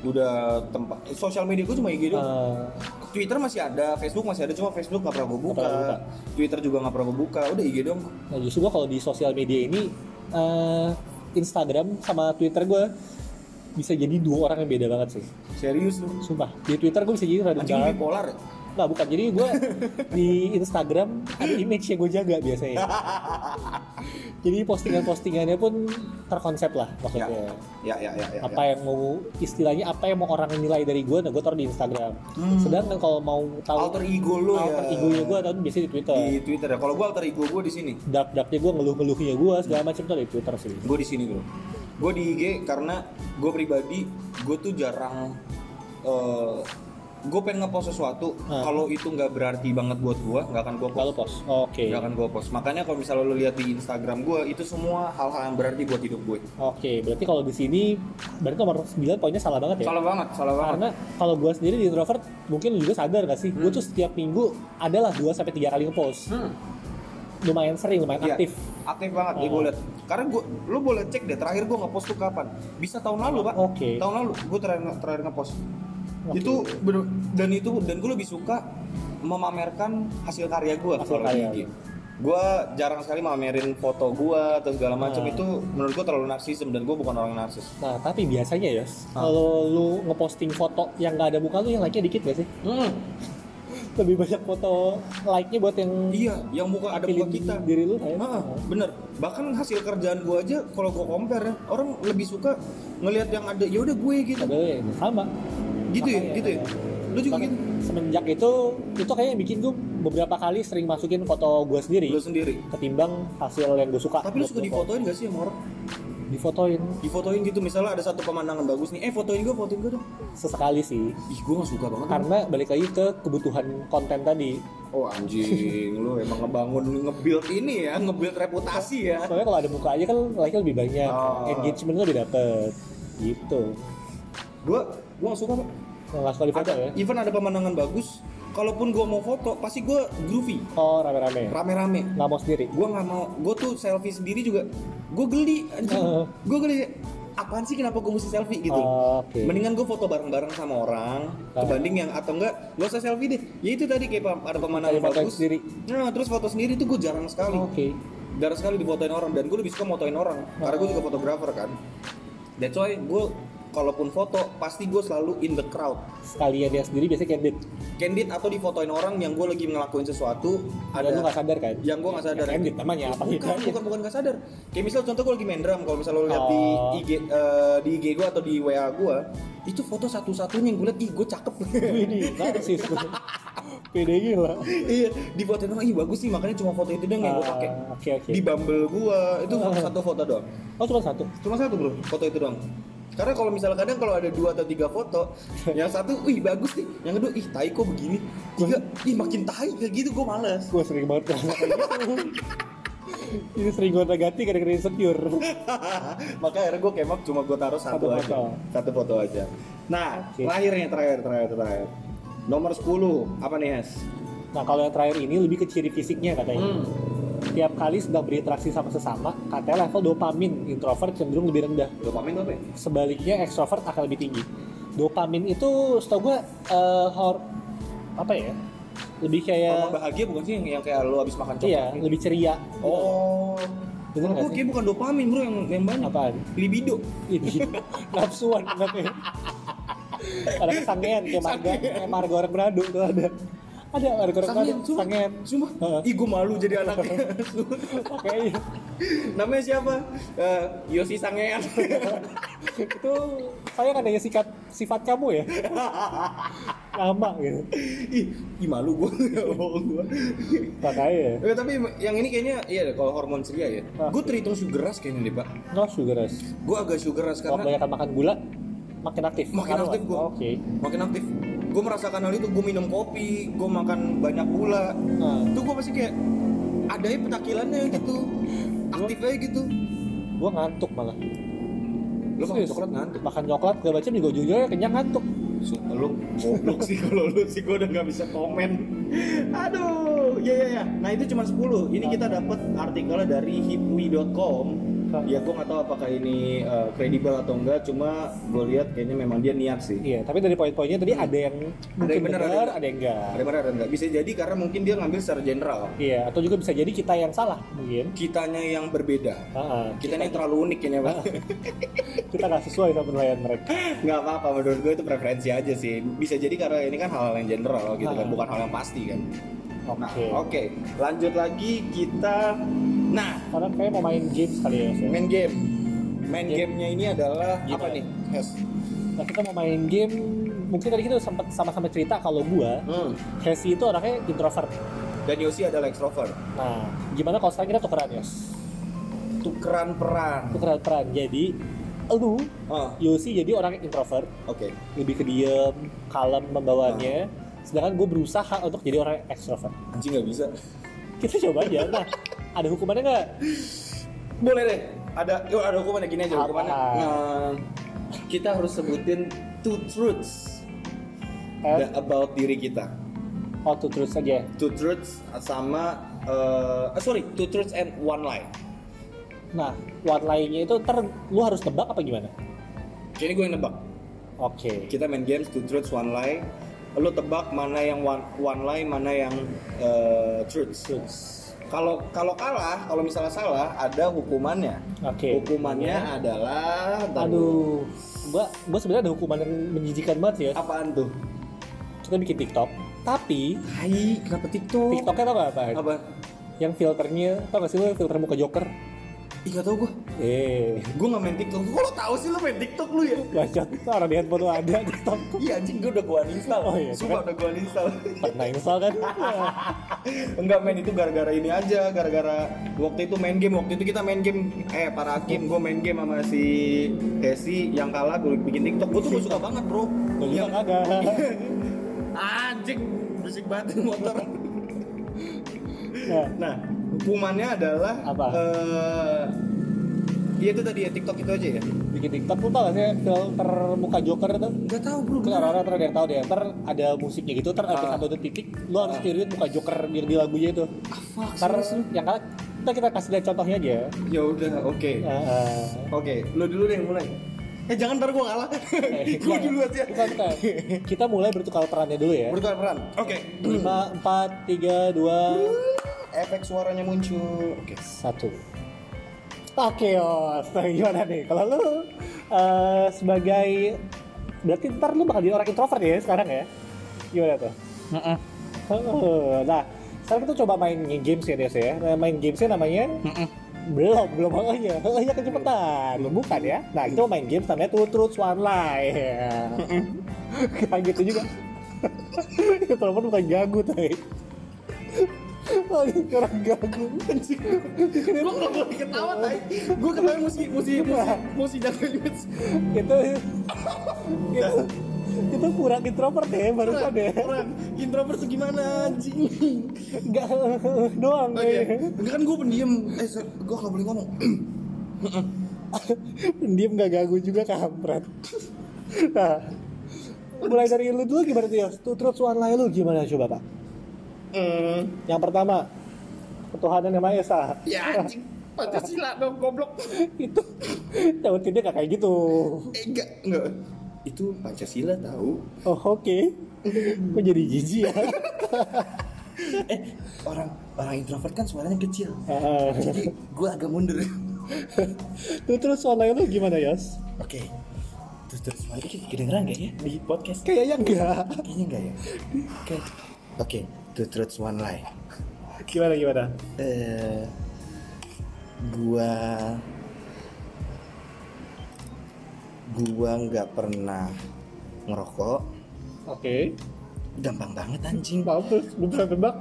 udah tempat sosial media gue cuma IG doang. Eh, Twitter masih ada, Facebook masih ada, cuma Facebook nggak pernah gue buka. buka. Twitter juga nggak pernah gue buka. Udah IG doang. nah justru gua kalau di sosial media ini eh, Instagram sama Twitter gua bisa jadi dua orang yang beda banget sih Serius lu. sumpah di Twitter gua bisa jadi rada bipolar. Ya? Nah bukan, jadi gue di Instagram ada image yang gue jaga biasanya. jadi postingan-postingannya pun terkonsep lah maksudnya. Ya, ya, ya, ya. apa yang mau istilahnya apa yang mau orang nilai dari gue, nah gue taruh di Instagram. Hmm. Sedangkan kalau mau tahu Alter ego lu alter ya. egonya gue tahu biasanya di Twitter. Di Twitter ya. Kalau gue alter ego gue di sini. Dark darknya gue ngeluh-ngeluhnya gue segala macam tuh di Twitter sih. Gue di sini bro. Gue di IG karena gue pribadi gue tuh jarang eh, gue pengen ngepost sesuatu Ah. kalau itu nggak berarti banget buat gue nggak akan gue post post. Oke. nggak akan gue post makanya kalau misalnya lo lihat di Instagram gue itu semua hal-hal yang berarti buat hidup gue Oke, berarti kalau di sini berarti nomor 9 poinnya salah banget ya? salah banget salah banget Karena kalau gua sendiri di introvert mungkin lu juga sadar gak sih? Hmm. tuh setiap minggu adalah 2 sampai 3 kali ngepost. Hmm. Lumayan sering, lumayan Iya, aktif. aktif banget Oh. gue liat karena gue lo boleh cek deh terakhir gue ngepost tuh kapan bisa tahun lalu pak Oke. tahun lalu gue terakhir terakhir ngepost Oke. itu bener- dan itu dan gue lebih suka memamerkan hasil karya gue Hasil karya. IG gue jarang sekali mamerin foto gue atau segala macam Ah. itu menurut gue terlalu narsisem dan gue bukan orang narsis Nah, tapi biasanya ya, Ah. kalau lu ngeposting foto yang gak ada muka lu yang like-nya dikit gak sih? Lebih banyak foto like-nya buat yang iya yang muka ada muka kita. diri lu kayak. Ah, bener. Bahkan hasil kerjaan gue aja kalau gue compare ya orang lebih suka ngelihat yang ada ya udah gue gitu. Ada yang sama. gitu ya Makanya, gitu ya? Lu juga Bahkan gitu? Semenjak itu, itu kayaknya bikin gue beberapa kali sering masukin foto gue sendiri lu sendiri? ketimbang hasil yang gue suka. tapi lu suka gua difotoin gak sih sama orang Difotoin difotoin gitu misalnya ada satu pemandangan bagus nih eh fotoin gue fotoin gue dong sesekali sih. ih gue gak suka banget Karena balik lagi ke kebutuhan konten tadi. oh anjing lu emang ngebangun nge-build ini ya nge-build reputasi ya Soalnya kalau ada muka aja kan like-nya lebih banyak, Oh. engagement-nya lebih dapet. Gitu. gue gue gak suka pak Nggak suka di foto ada ya? even ada pemandangan bagus kalaupun gue mau foto pasti gue groovy Oh, rame-rame. rame-rame Nggak mau sendiri. gue nggak mau gue tuh selfie sendiri juga gue geli anjing Heeh. gue geli apaan sih kenapa gue mesti selfie gitu Oh, Oke. mendingan gue foto bareng-bareng sama orang dibanding yang atau enggak gak usah selfie deh ya itu tadi kayak ada pemandangan bagus sendiri. nah terus foto sendiri tuh gue jarang sekali Oke. jarang sekali difotoin orang dan gue lebih suka motoin orang karena gue juga fotografer kan that's why gue kalaupun foto pasti gue selalu in the crowd Sekalian dia sendiri biasanya candid. candid atau difotoin orang yang gue lagi ngelakuin sesuatu Ada lu nggak sadar kan? yang gue nggak sadar Ya, candid namanya apa bukan bedanya? bukan bukan nggak sadar kayak misal contoh gue lagi main drum kalau misal lo lihat di Oh. IG eh, di IG gue atau di WA gue itu foto satu-satunya yang gue lihat ih gue cakep Ini narsis. Pede gila. iya di foto doang ih bagus sih makanya cuma foto itu doang yang gue Ah, pakai Oke oke. di Bumble gue itu foto satu foto doang Oh cuma satu. cuma satu bro foto itu doang karena kalau misalnya kadang kalau ada dua atau tiga foto yang satu wih bagus nih yang kedua ih tai kok begini tiga ih makin tai kayak gitu gue males Gue sering banget gitu. Ini sering gue negatif gara-gara insecure. Maka akhirnya gue kemap cuma gue taruh satu, Satu aja. foto. Satu foto aja. Nah, Oke. terakhir nih, terakhir, terakhir, terakhir. Nomor 10, apa nih, Hes? Nah kalau yang terakhir ini lebih ke ciri fisiknya katanya. Hmm. Tiap kali sedang berinteraksi sama sesama, katanya level dopamin introvert cenderung lebih rendah. Dopamin apa ya? Sebaliknya ekstrovert akan lebih tinggi. Dopamin itu setahu gue eh, hor apa ya? Lebih kayak Hormon bahagia bukan sih yang, yang kayak lo abis makan coklat? iya, gitu? lebih ceria. Oh. Bener Kalau gue kayak bukan dopamin bro yang, yang banyak. Apaan? Libido. Ini nafsuan ada kesangean kayak marga, kayak marga orang Manado tuh ada. Ada marga orang Manado, sumpah. Heeh. Ih, gue malu jadi anaknya. Kayaknya Namanya siapa? Eh, Yosi Sangean. itu saya kan adanya sikat sifat kamu ya. Lama gitu. ih, ih, malu gue. gue. Makanya. Eh, tapi yang ini kayaknya iya deh kalau hormon ceria ya. Ah. Gue terhitung sugar rush kayaknya deh, Pak. No sugar rush. Gue agak sugar rush Kalau karena kebanyakan makan gula, makin aktif. makin aktif gue. Oke. Makin aktif. Gue merasakan hal itu. Gue minum kopi, gue makan banyak gula. Nah, Itu gue pasti kayak ada ya petakilannya gitu. Aktif aja gitu. gue ngantuk malah. Lo makan coklat ngantuk. Makan coklat gak baca juga ujung-ujungnya kenyang ngantuk. Su- Lu goblok sih kalau lu sih gue udah nggak bisa komen. Aduh, ya ya ya. Nah itu cuma 10. Ini kita dapat artikelnya dari hipwi.com. Ya gue nggak tahu apakah ini eh, kredibel atau enggak. Cuma gue lihat kayaknya memang dia niat sih. Iya, tapi dari poin-poinnya tadi ada yang mungkin yang benar, ada yang ada yang enggak. Ada benar ada enggak? Bisa jadi karena mungkin dia ngambil secara general. Iya, atau juga bisa jadi kita yang salah mungkin. Kitanya yang berbeda. Ah, Kitanya yang terlalu unik kayaknya, Pak. kita nggak sesuai sama penilaian mereka. nggak apa-apa menurut gue itu preferensi aja sih. Bisa jadi karena ini kan hal yang general gitu kan, Ah. bukan hal yang pasti kan. Oke. Nah, oke. Lanjut lagi kita nah, Karena kayak mau main games kali ya, Mas, ya. main game. Main Game. gamenya ini adalah Gimana? apa nih? Hes. Nah, kita mau main game. Mungkin tadi kita sempat sama-sama cerita kalau gua, Hmm. Hesi itu orangnya introvert. Dan Yosi adalah extrovert. Nah, gimana kalau sekarang kita tukeran, Yos? Tukeran peran. Tukeran peran. Jadi, lu Ah, Yosi jadi orang introvert oke. lebih ke diem kalem membawaannya Ah. Sedangkan gue berusaha untuk jadi orang extrovert Anjing nggak bisa. kita coba aja nah ada hukumannya nggak Boleh deh. Ada yuk ada hukumannya gini aja Apa? hukumannya. Nah, kita harus sebutin two truths Eh? da- about diri kita. oh tuh terus aja Two truths sama ah, sorry, two truths and one lie. nah one line-nya itu ntar lu harus tebak apa gimana Jadi gue yang nebak. oke Kita main games two truths one lie. Lu tebak mana yang one, one lie, mana yang truths. terus Kalau kalau kalah, kalau misalnya salah, ada hukumannya. oke Hukumannya adalah ntar dulu. aduh gua gua sebenarnya ada hukuman yang menjijikan banget ya apaan tuh? kita bikin TikTok tapi Hai, kenapa TikTok? TikToknya tau gak apa? Apa? yang filternya tau gak sih lu filter muka Joker Ih, gak tau gue. eh Gue gak main TikTok. Kok lo tau sih lo main TikTok lu ya? bacot orang di handphone lu ada TikTok Iya anjing gue udah gue uninstall. Oh iya, Sumpah kan? udah gue uninstall. pernah install kan Enggak main itu gara-gara ini aja, gara-gara waktu itu main game, waktu itu kita main game eh para hakim, gue main game sama si Hesi yang kalah gue bikin TikTok. Gue tuh gak suka banget, Bro. Gua juga Yang- kagak Anjing, berisik banget motor. nah, Nah, hukumannya adalah Apa? eh, Iya itu tadi ya TikTok itu aja ya. bikin TikTok lu tau gak sih filter muka Joker itu Gak tahu bro. Mungkin orang-orang pernah yang tahu deh, ntar ada musiknya gitu, ntar ada Ah. satu titik, lu harus Ah. tiruin muka Joker di, di lagunya itu. fuck, Ntar serius lu? yang kalah, kita kita kasih lihat contohnya aja. Ya udah, oke. Ah, Oke, lu dulu deh yang mulai. Eh jangan ntar gua kalah. eh, gua dulu aja. Bukan, bukan. Kita mulai bertukar perannya dulu ya. Bertukar peran. Oke. 5, 4, 3, 2, Efek suaranya muncul. Oke. 1. Oke, Yos. Nah, gimana nih? Kalau lu eh, sebagai berarti ntar lu bakal jadi orang introvert ya sekarang ya? Gimana tuh? Oh, Nah, sekarang kita coba main games ya, Des ya. Nah, main gamesnya namanya belum, belum oh iya, oh iya kecepatan, belum bukan ya. Nah, kita mau main games namanya Two Truths One Lie. Kayak gitu juga. Itu telepon bukan gagu tadi. Ini orang gagu. Gua nggak boleh ketawa tay. Gua ketawa mesti mesti mesti jaga limit. itu itu itu kurang introvert ya barusan deh Orang introvert tuh gimana anjing? enggak doang eh. Enggak kan gua pendiam. Eh gua nggak boleh ngomong. pendiam gak ganggu juga kampret nah mulai dari lu dulu gimana tuh? Tuh terus one lie lu gimana coba pak Hmm. yang pertama ketuhanan yang maha esa Ya anjing. Pancasila dong goblok. itu jawabinnya gak kayak gitu Eh enggak, enggak. Itu Pancasila tahu. oh oke kok jadi jijik ya Eh, orang orang introvert kan suaranya kecil. Ah. Jadi gua agak mundur. tuh terus lie lu gimana Yos? Oke. Terus terus lagi kedengeran gak ya di podcast? kayaknya enggak Kayaknya enggak ya. Oke. Oke, two truths one lie. gimana gimana Eh gua gua nggak pernah ngerokok. oke Gampang banget anjing. Mampus, gue pernah tebak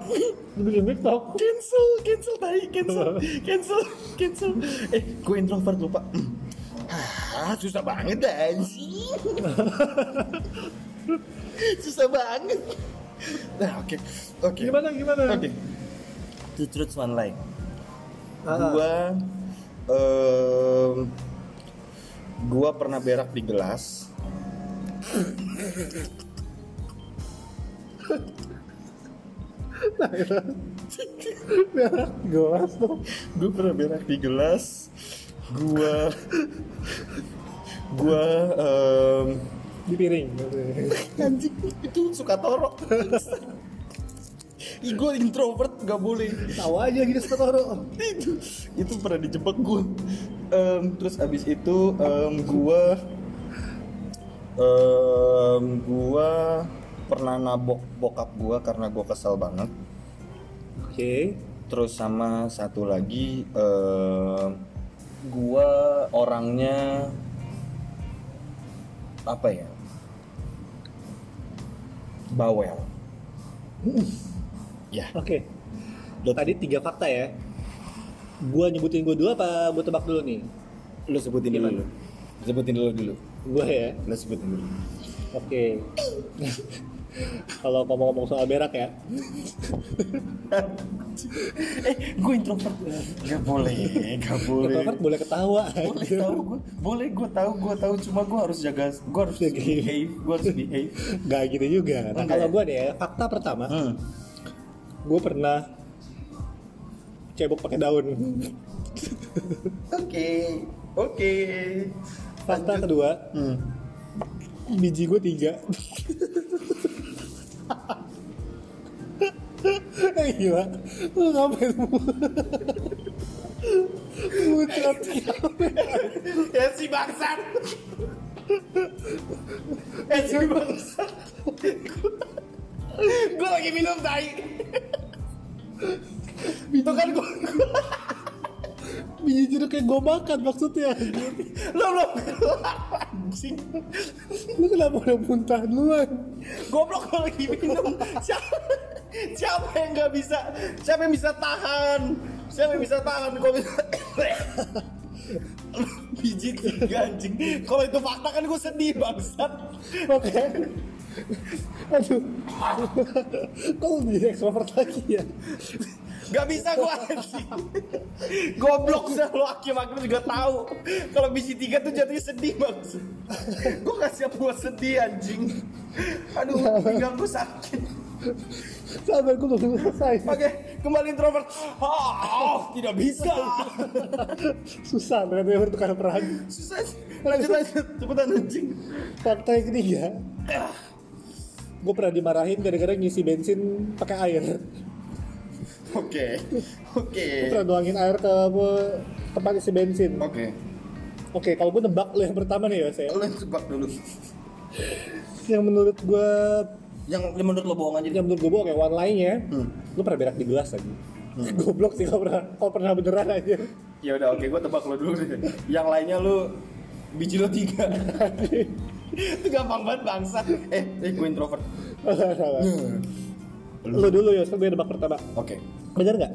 Gue bikin TikTok Cancel, cancel tadi, cancel, cancel, cancel. Eh, gue introvert lupa. Ah, susah banget anjing. susah banget. Nah, oke, oke. Gimana, gimana? Oke. Two truths one lie. Ah. Gua, em, gua pernah berak di gelas. Berak gelas tuh Gue pernah berak di gelas. Gua, gua, em, Di piring anjing. Itu suka toro. Ih, gue introvert gak boleh. Tahu aja gitu suka toro. Itu itu pernah dijebak gue Em, terus abis itu em, gue em, gue pernah nabok bokap gue karena gue kesel banget. Oke. Terus sama satu lagi em, gue orangnya apa ya bawel ya Oke Lo- Tadi tiga fakta ya Gua nyebutin gue dulu apa gue tebak dulu nih? lu sebutin Gimana? dulu Sebutin dulu dulu. Gue ya. Lo sebutin dulu. Oke. Kalau ngomong-ngomong soal berak ya, eh, gue introvert. Gak boleh, gak boleh. introvert boleh ketawa. boleh tahu gue boleh gue tahu gue tahu cuma gue harus jaga gue harus Jaga. behave gue harus behave Gak gitu juga. Nah kalau gue nih ya, fakta pertama, hmm. gue pernah cebok pakai daun. oke oke Fakta kedua, hmm. biji gue tiga. Eh, Gila, lu ngapain Muncrat ya si bangsat. Eh si bangsat. Gue lagi minum tai. Itu kan gue Biji jeruk yang gue makan maksudnya. Lo lo anjing. Lu kenapa udah muntah duluan? Goblok lo lagi minum. Siapa siapa yang nggak bisa siapa yang bisa tahan? Siapa yang bisa tahan kok bisa biji tiga anjing. Kalau itu fakta kan gue sedih bangsat. Oke. Aduh. Kok jadi ekstrovert lagi ya? Gak bisa gue anjing. Goblok selalu Hakim Hakim juga tahu. Kalau biji tiga tuh jatuhnya sedih banget Gue gak siap buat sedih anjing. Aduh pinggang gue sakit. Sabar gue belum selesai. Oke kembali introvert. Oh, Tidak bisa. Susah ternyata bertukar peran. Susah Lanjut lanjut. Cepetan anjing. Fakta yang ketiga. Gue pernah dimarahin gara-gara ngisi bensin pakai air Oke Oke. Pernah nuangin air ke tempat isi bensin. Oke. Oke kalau gue nebak lo yang pertama nih ya saya Lo yang tebak dulu. Yang menurut gue Yang yang menurut lo bohong aja Yang menurut gue bohong ya one line-nya Hmm. Lu pernah berak di gelas lagi Goblok sih kalau pernah, kalau pernah beneran aja. Ya udah oke gue tebak lo dulu deh. Yang lainnya lo Biji lo tiga. Itu gampang banget bangsa. Eh, eh gue introvert. Salah. Lu dulu ya, gue nebak pertama. Oke Bener nggak?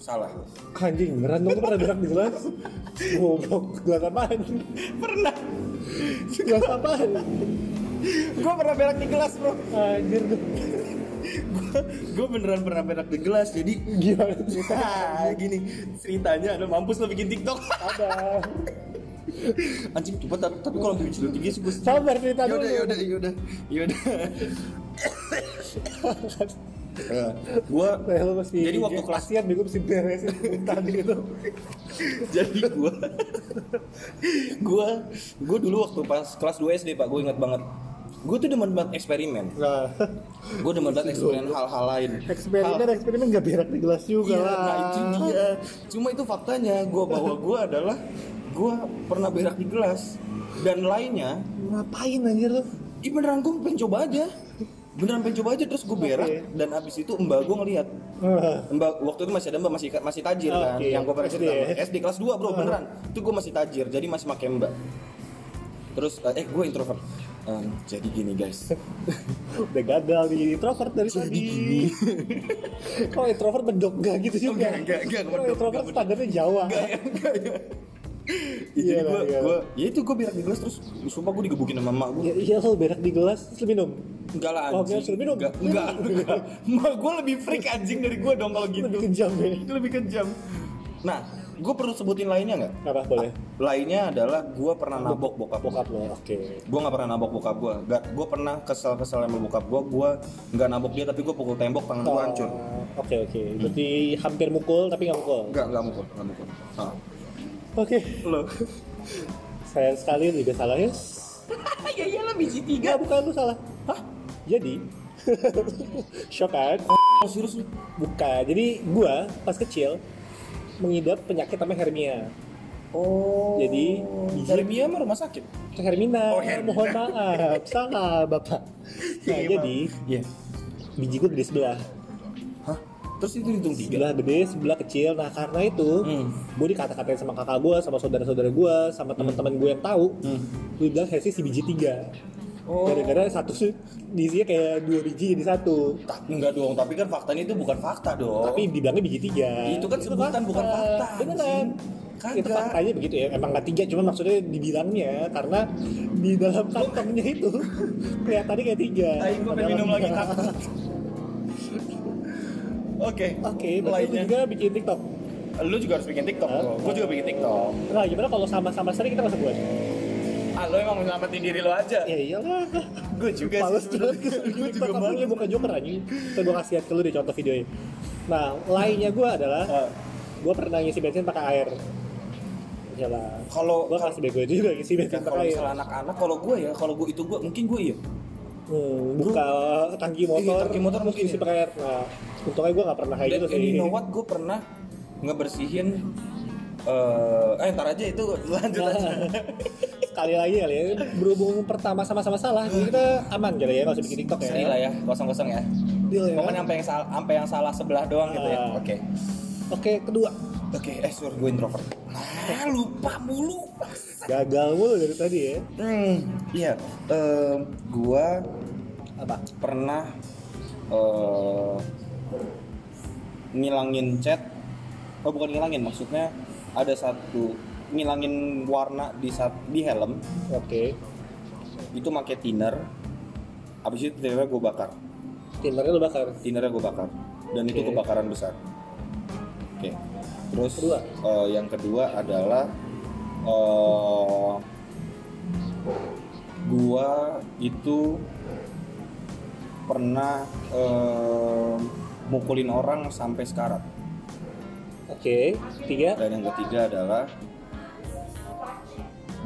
Salah Anjing, beneran dong, pernah berak di gelas? Goblok, gelas apaan? Pernah Gelas apaan? Gue pernah berak di gelas bro Anjir Gue beneran pernah berak di gelas Jadi Gimana ceritanya? Ah, gini ceritanya ada mampus lo bikin TikTok Ada anjing cepet tapi, kalau biji lo tiga sih gue Sabar cerita dulu yaudah yaudah yaudah gua Nah, mesti Jadi waktu kelas- kasihan gue mesti beresin muntah gitu jadi gua gua gua dulu waktu pas kelas 2 SD pak gue ingat banget gue tuh demen banget eksperimen Nah, gue demen banget eksperimen hal-hal lain eksperimen, eksperimen gak berak di gelas juga Iya, lah nah itu dia. Cuma itu faktanya. Gue bahwa gue adalah gue pernah berak di gelas dan lainnya. Ngapain anjir lu? Ih beneran gue pengen coba aja. Beneran pengen coba aja terus gue berak Oke. dan abis itu mbak gue ngeliat. Mbak waktu itu masih ada mbak masih masih tajir kan. Oke. Yang gue pernah SD cerita? SD kelas 2 bro beneran. Itu gue masih tajir jadi masih pakai mbak. Terus eh gue introvert. Em, jadi gini guys. Udah gagal di introvert dari tadi Kalau introvert bedok gak gitu juga Enggak, enggak, enggak, Kalau introvert enggak, standarnya Jawa Ya, Iya jadi gue iya gue lah. ya itu gue berak di gelas terus sumpah gue digebukin sama emak gue. Ya iya lo berak di gelas terus minum Enggak lah Oh, anjing. enggak, suruh minum. Enggak, enggak, enggak. Mak gue lebih freak anjing dari gue dong kalau gitu. Lebih kejam ya Itu lebih kejam. Nah, gue perlu sebutin lainnya nggak? Apa boleh? Lainnya adalah gue pernah nabok bokap. Bokap lo, oke Gue nggak pernah nabok bokap gue. Gak, gue pernah kesel-kesel sama bokap gue. Gue nggak nabok dia tapi gue pukul tembok tangan gue Oh, hancur. Oke oke, berarti hampir mukul tapi nggak mukul. Enggak, enggak mukul, enggak mukul. Ah. Oke, Lo? sayang sekali juga salah ya. ya iyalah biji Tiga bukan lu salah. Hah? Jadi, shock kan? Oh, serius lu? Bukan. Jadi gua pas kecil mengidap penyakit namanya hernia. Oh. Jadi, biji- Hermia mah rumah sakit. Hermina, Oh, Hermina. mohon maaf, salah bapak. Nah, Iya, jadi Iya. biji gua gede sebelah. Terus itu hitung tiga? Sebelah gede, sebelah kecil. Nah karena itu, Hmm. gue dikata-katain sama kakak gue, sama saudara-saudara gue, sama teman-teman gue yang tahu. Hmm. Gue bilang si biji tiga. Oh. Gara-gara satu sih diisinya kayak dua biji jadi satu. Tak, enggak dong, tapi kan faktanya itu bukan fakta dong. Tapi dibilangnya biji tiga. Itu kan sebutan, bukan fakta, Beneran. anjing. itu faktanya begitu ya emang nggak tiga cuma maksudnya dibilangnya karena di dalam kantongnya itu kelihatannya kayak tiga Aing gue minum lagi takut. Oke. oke berarti lu juga bikin tiktok Lu juga harus bikin TikTok. Bro. Gue juga bikin TikTok. nah gimana kalau sama-sama sering kita masuk buat Ah, lo emang nyelamatin diri lo aja. ya iyalah Gue juga Males sih. sebenarnya. Gue juga males. males. bukan joker anjing. Kita gua kasih lihat ke lu deh contoh videonya. Nah, lainnya gua adalah Ah. gua pernah ngisi bensin pakai air. Iyalah. Kalau Gua kasih bego juga ngisi bensin kalau pakai air. misalnya anak-anak, kalau gue ya, kalau gue itu gue mungkin gue iya. Hmm, buka tangki motor, Iya, tangki motor mungkin isi ya. pakai air. Nah, untungnya gua nggak pernah kayak gitu sih. you know what? Gue pernah ngebersihin eh eh ntar aja itu lanjut aja. Sekali lagi kali ya, berhubung pertama sama-sama salah, jadi kita aman kali ya, nggak usah bikin TikTok ya. Lah ya, kosong-kosong ya. Deal ya. Pokoknya sampai yang salah, sampai yang salah sebelah doang gitu ya. Ah. Oke. Oke, kedua. Oke, eh sur, gue introvert. Ah, lupa mulu. Gagal mulu dari tadi ya. Hmm, iya. Em, gua Apa? pernah eh ngilangin cat. Oh, bukan ngilangin, maksudnya ada satu ngilangin warna di saat di helm Oke. itu pakai thinner. Habis itu thinnernya gue bakar. Tindernya lu bakar. Thinnernya gue bakar. Dan itu Oke. kebakaran besar. Oke. Terus Kedua. eh, yang kedua adalah eh gua itu pernah eh, mukulin orang sampai sekarat. Oke, tiga. Dan yang ketiga adalah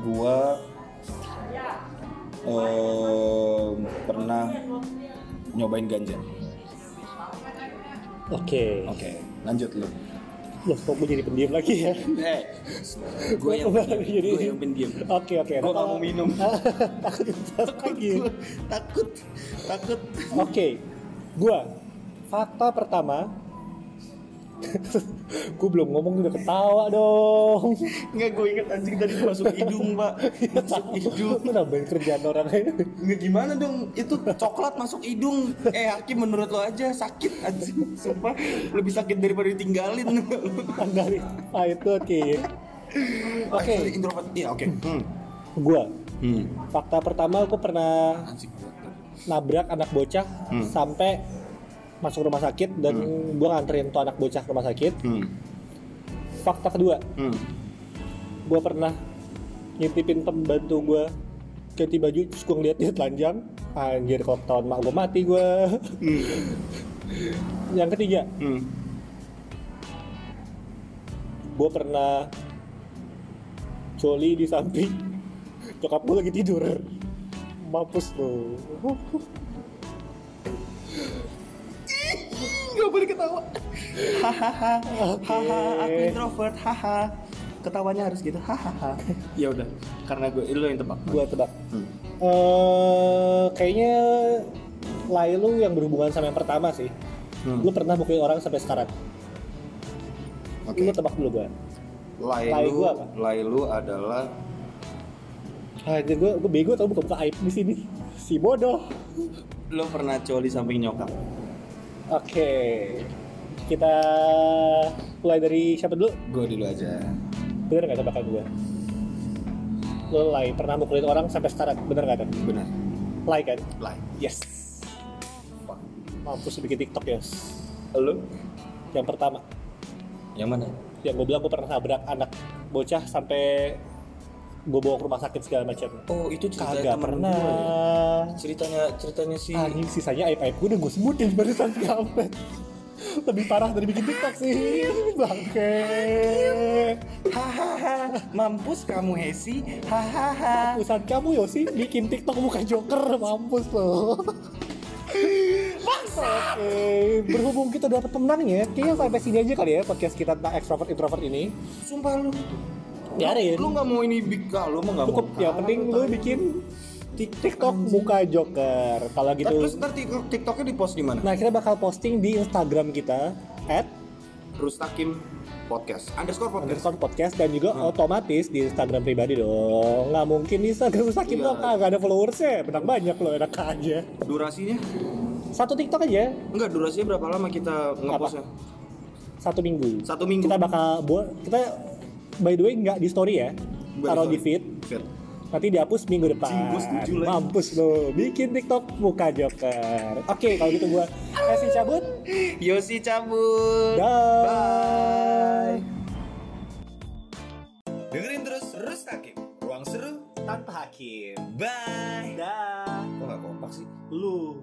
gua eh, pernah nyobain ganja. Oke. Oke, lanjut lu. Loh, kok gue jadi pendiam lagi ya? Eh, gue yang Kembali jadi- gue yang pendiam. Oke, oke. Gue nggak mau minum. Takut takut lagi. takut, takut. Oke, gua fakta pertama. Gue belum ngomong udah ketawa dong. Nggak, gue inget anjing tadi masuk hidung, Pak. Masuk hidung. Lu nambahin kerjaan orang aja. Nggak gimana dong? Itu coklat masuk hidung. Eh, Hakim menurut lo aja sakit anjing. Sumpah, lebih sakit daripada ditinggalin. Tanggalin. Ah itu oke. Oke, Sorry, introvert. Iya, oke. Hmm. gua Hmm. fakta pertama gue pernah nabrak anak bocah Hmm. sampai masuk rumah sakit dan gua nganterin tuh anak bocah ke rumah sakit. Hmm. Fakta kedua, Hmm. gue pernah ngintipin pembantu gue ganti baju terus gue ngeliat dia telanjang. Anjir kalau ketahuan mak gue mati gue yang ketiga. Hmm. gue pernah coli di samping. Nyokap gue lagi tidur. Mampus lo Gak boleh ketawa. Hahaha. Aku introvert. Haha. Ketawanya harus gitu. Hahaha. Ya udah, karena gue lo yang tebak. gue tebak Hmm. eh kayaknya Lai lu yang berhubungan sama yang pertama sih Hmm. lu pernah mukulin orang sampai sekarang Oke. lu tebak dulu gue Lai Lailu, gua apa? Lailu adalah Anjir gue gue bego tau buka-buka aib di sini si bodoh lo pernah coli samping nyokap. Oke, kita mulai dari siapa dulu? Gue dulu aja. Bener nggak tebakan gue? Lo Lai pernah mukulin orang sampai sekarang, bener nggak tuh? Benar. Lai kan? Lai. Yes. Mampus bikin TikTok ya. Lo? Yang pertama, Yang mana? yang gue bilang gue pernah nabrak anak bocah sampai gue bawa ke rumah sakit segala macam. Oh itu cerita Kagak pernah. Ceritanya ceritanya si Anjing sisanya aib-aib gue udah gue sebutin barusan kampret. Lebih parah dari bikin TikTok sih, bangke. Hahaha, mampus kamu Hesi. Hahaha. Urusan kamu Yosi bikin TikTok bukan Joker, mampus lo. Oke, berhubung kita dapat pemenangnya, kayaknya sampai sini aja kali ya podcast kita tentang extrovert introvert ini. Sumpah lu. Biarin. Lu nggak mau ini big ah, lu mah nggak mau. Cukup, yang penting lu bikin TikTok muka Joker. Kalau gitu, Terus ntar TikTok TikToknya di post di mana? nah kita bakal posting di Instagram kita at Rustakim podcast underscore podcast. underscore podcast dan juga otomatis di Instagram pribadi dong. Nggak mungkin di Instagram sakit Iya. dong, nggak ada followersnya. Menang banyak loh, enak aja. Durasinya? Satu TikTok aja, Enggak, durasinya berapa lama kita ngepostnya? satu minggu. Satu minggu. Kita bakal buat kita by the way nggak di story ya Nggak taruh di feed Fit. nanti dihapus minggu depan gua mampus lo bikin tiktok muka joker oke kalau gitu gue kasih cabut Yosi cabut. dah Bye. Dengerin terus Rustakim, ruang seru. tanpa hakim Bye. dah Kok gak kompak sih? lu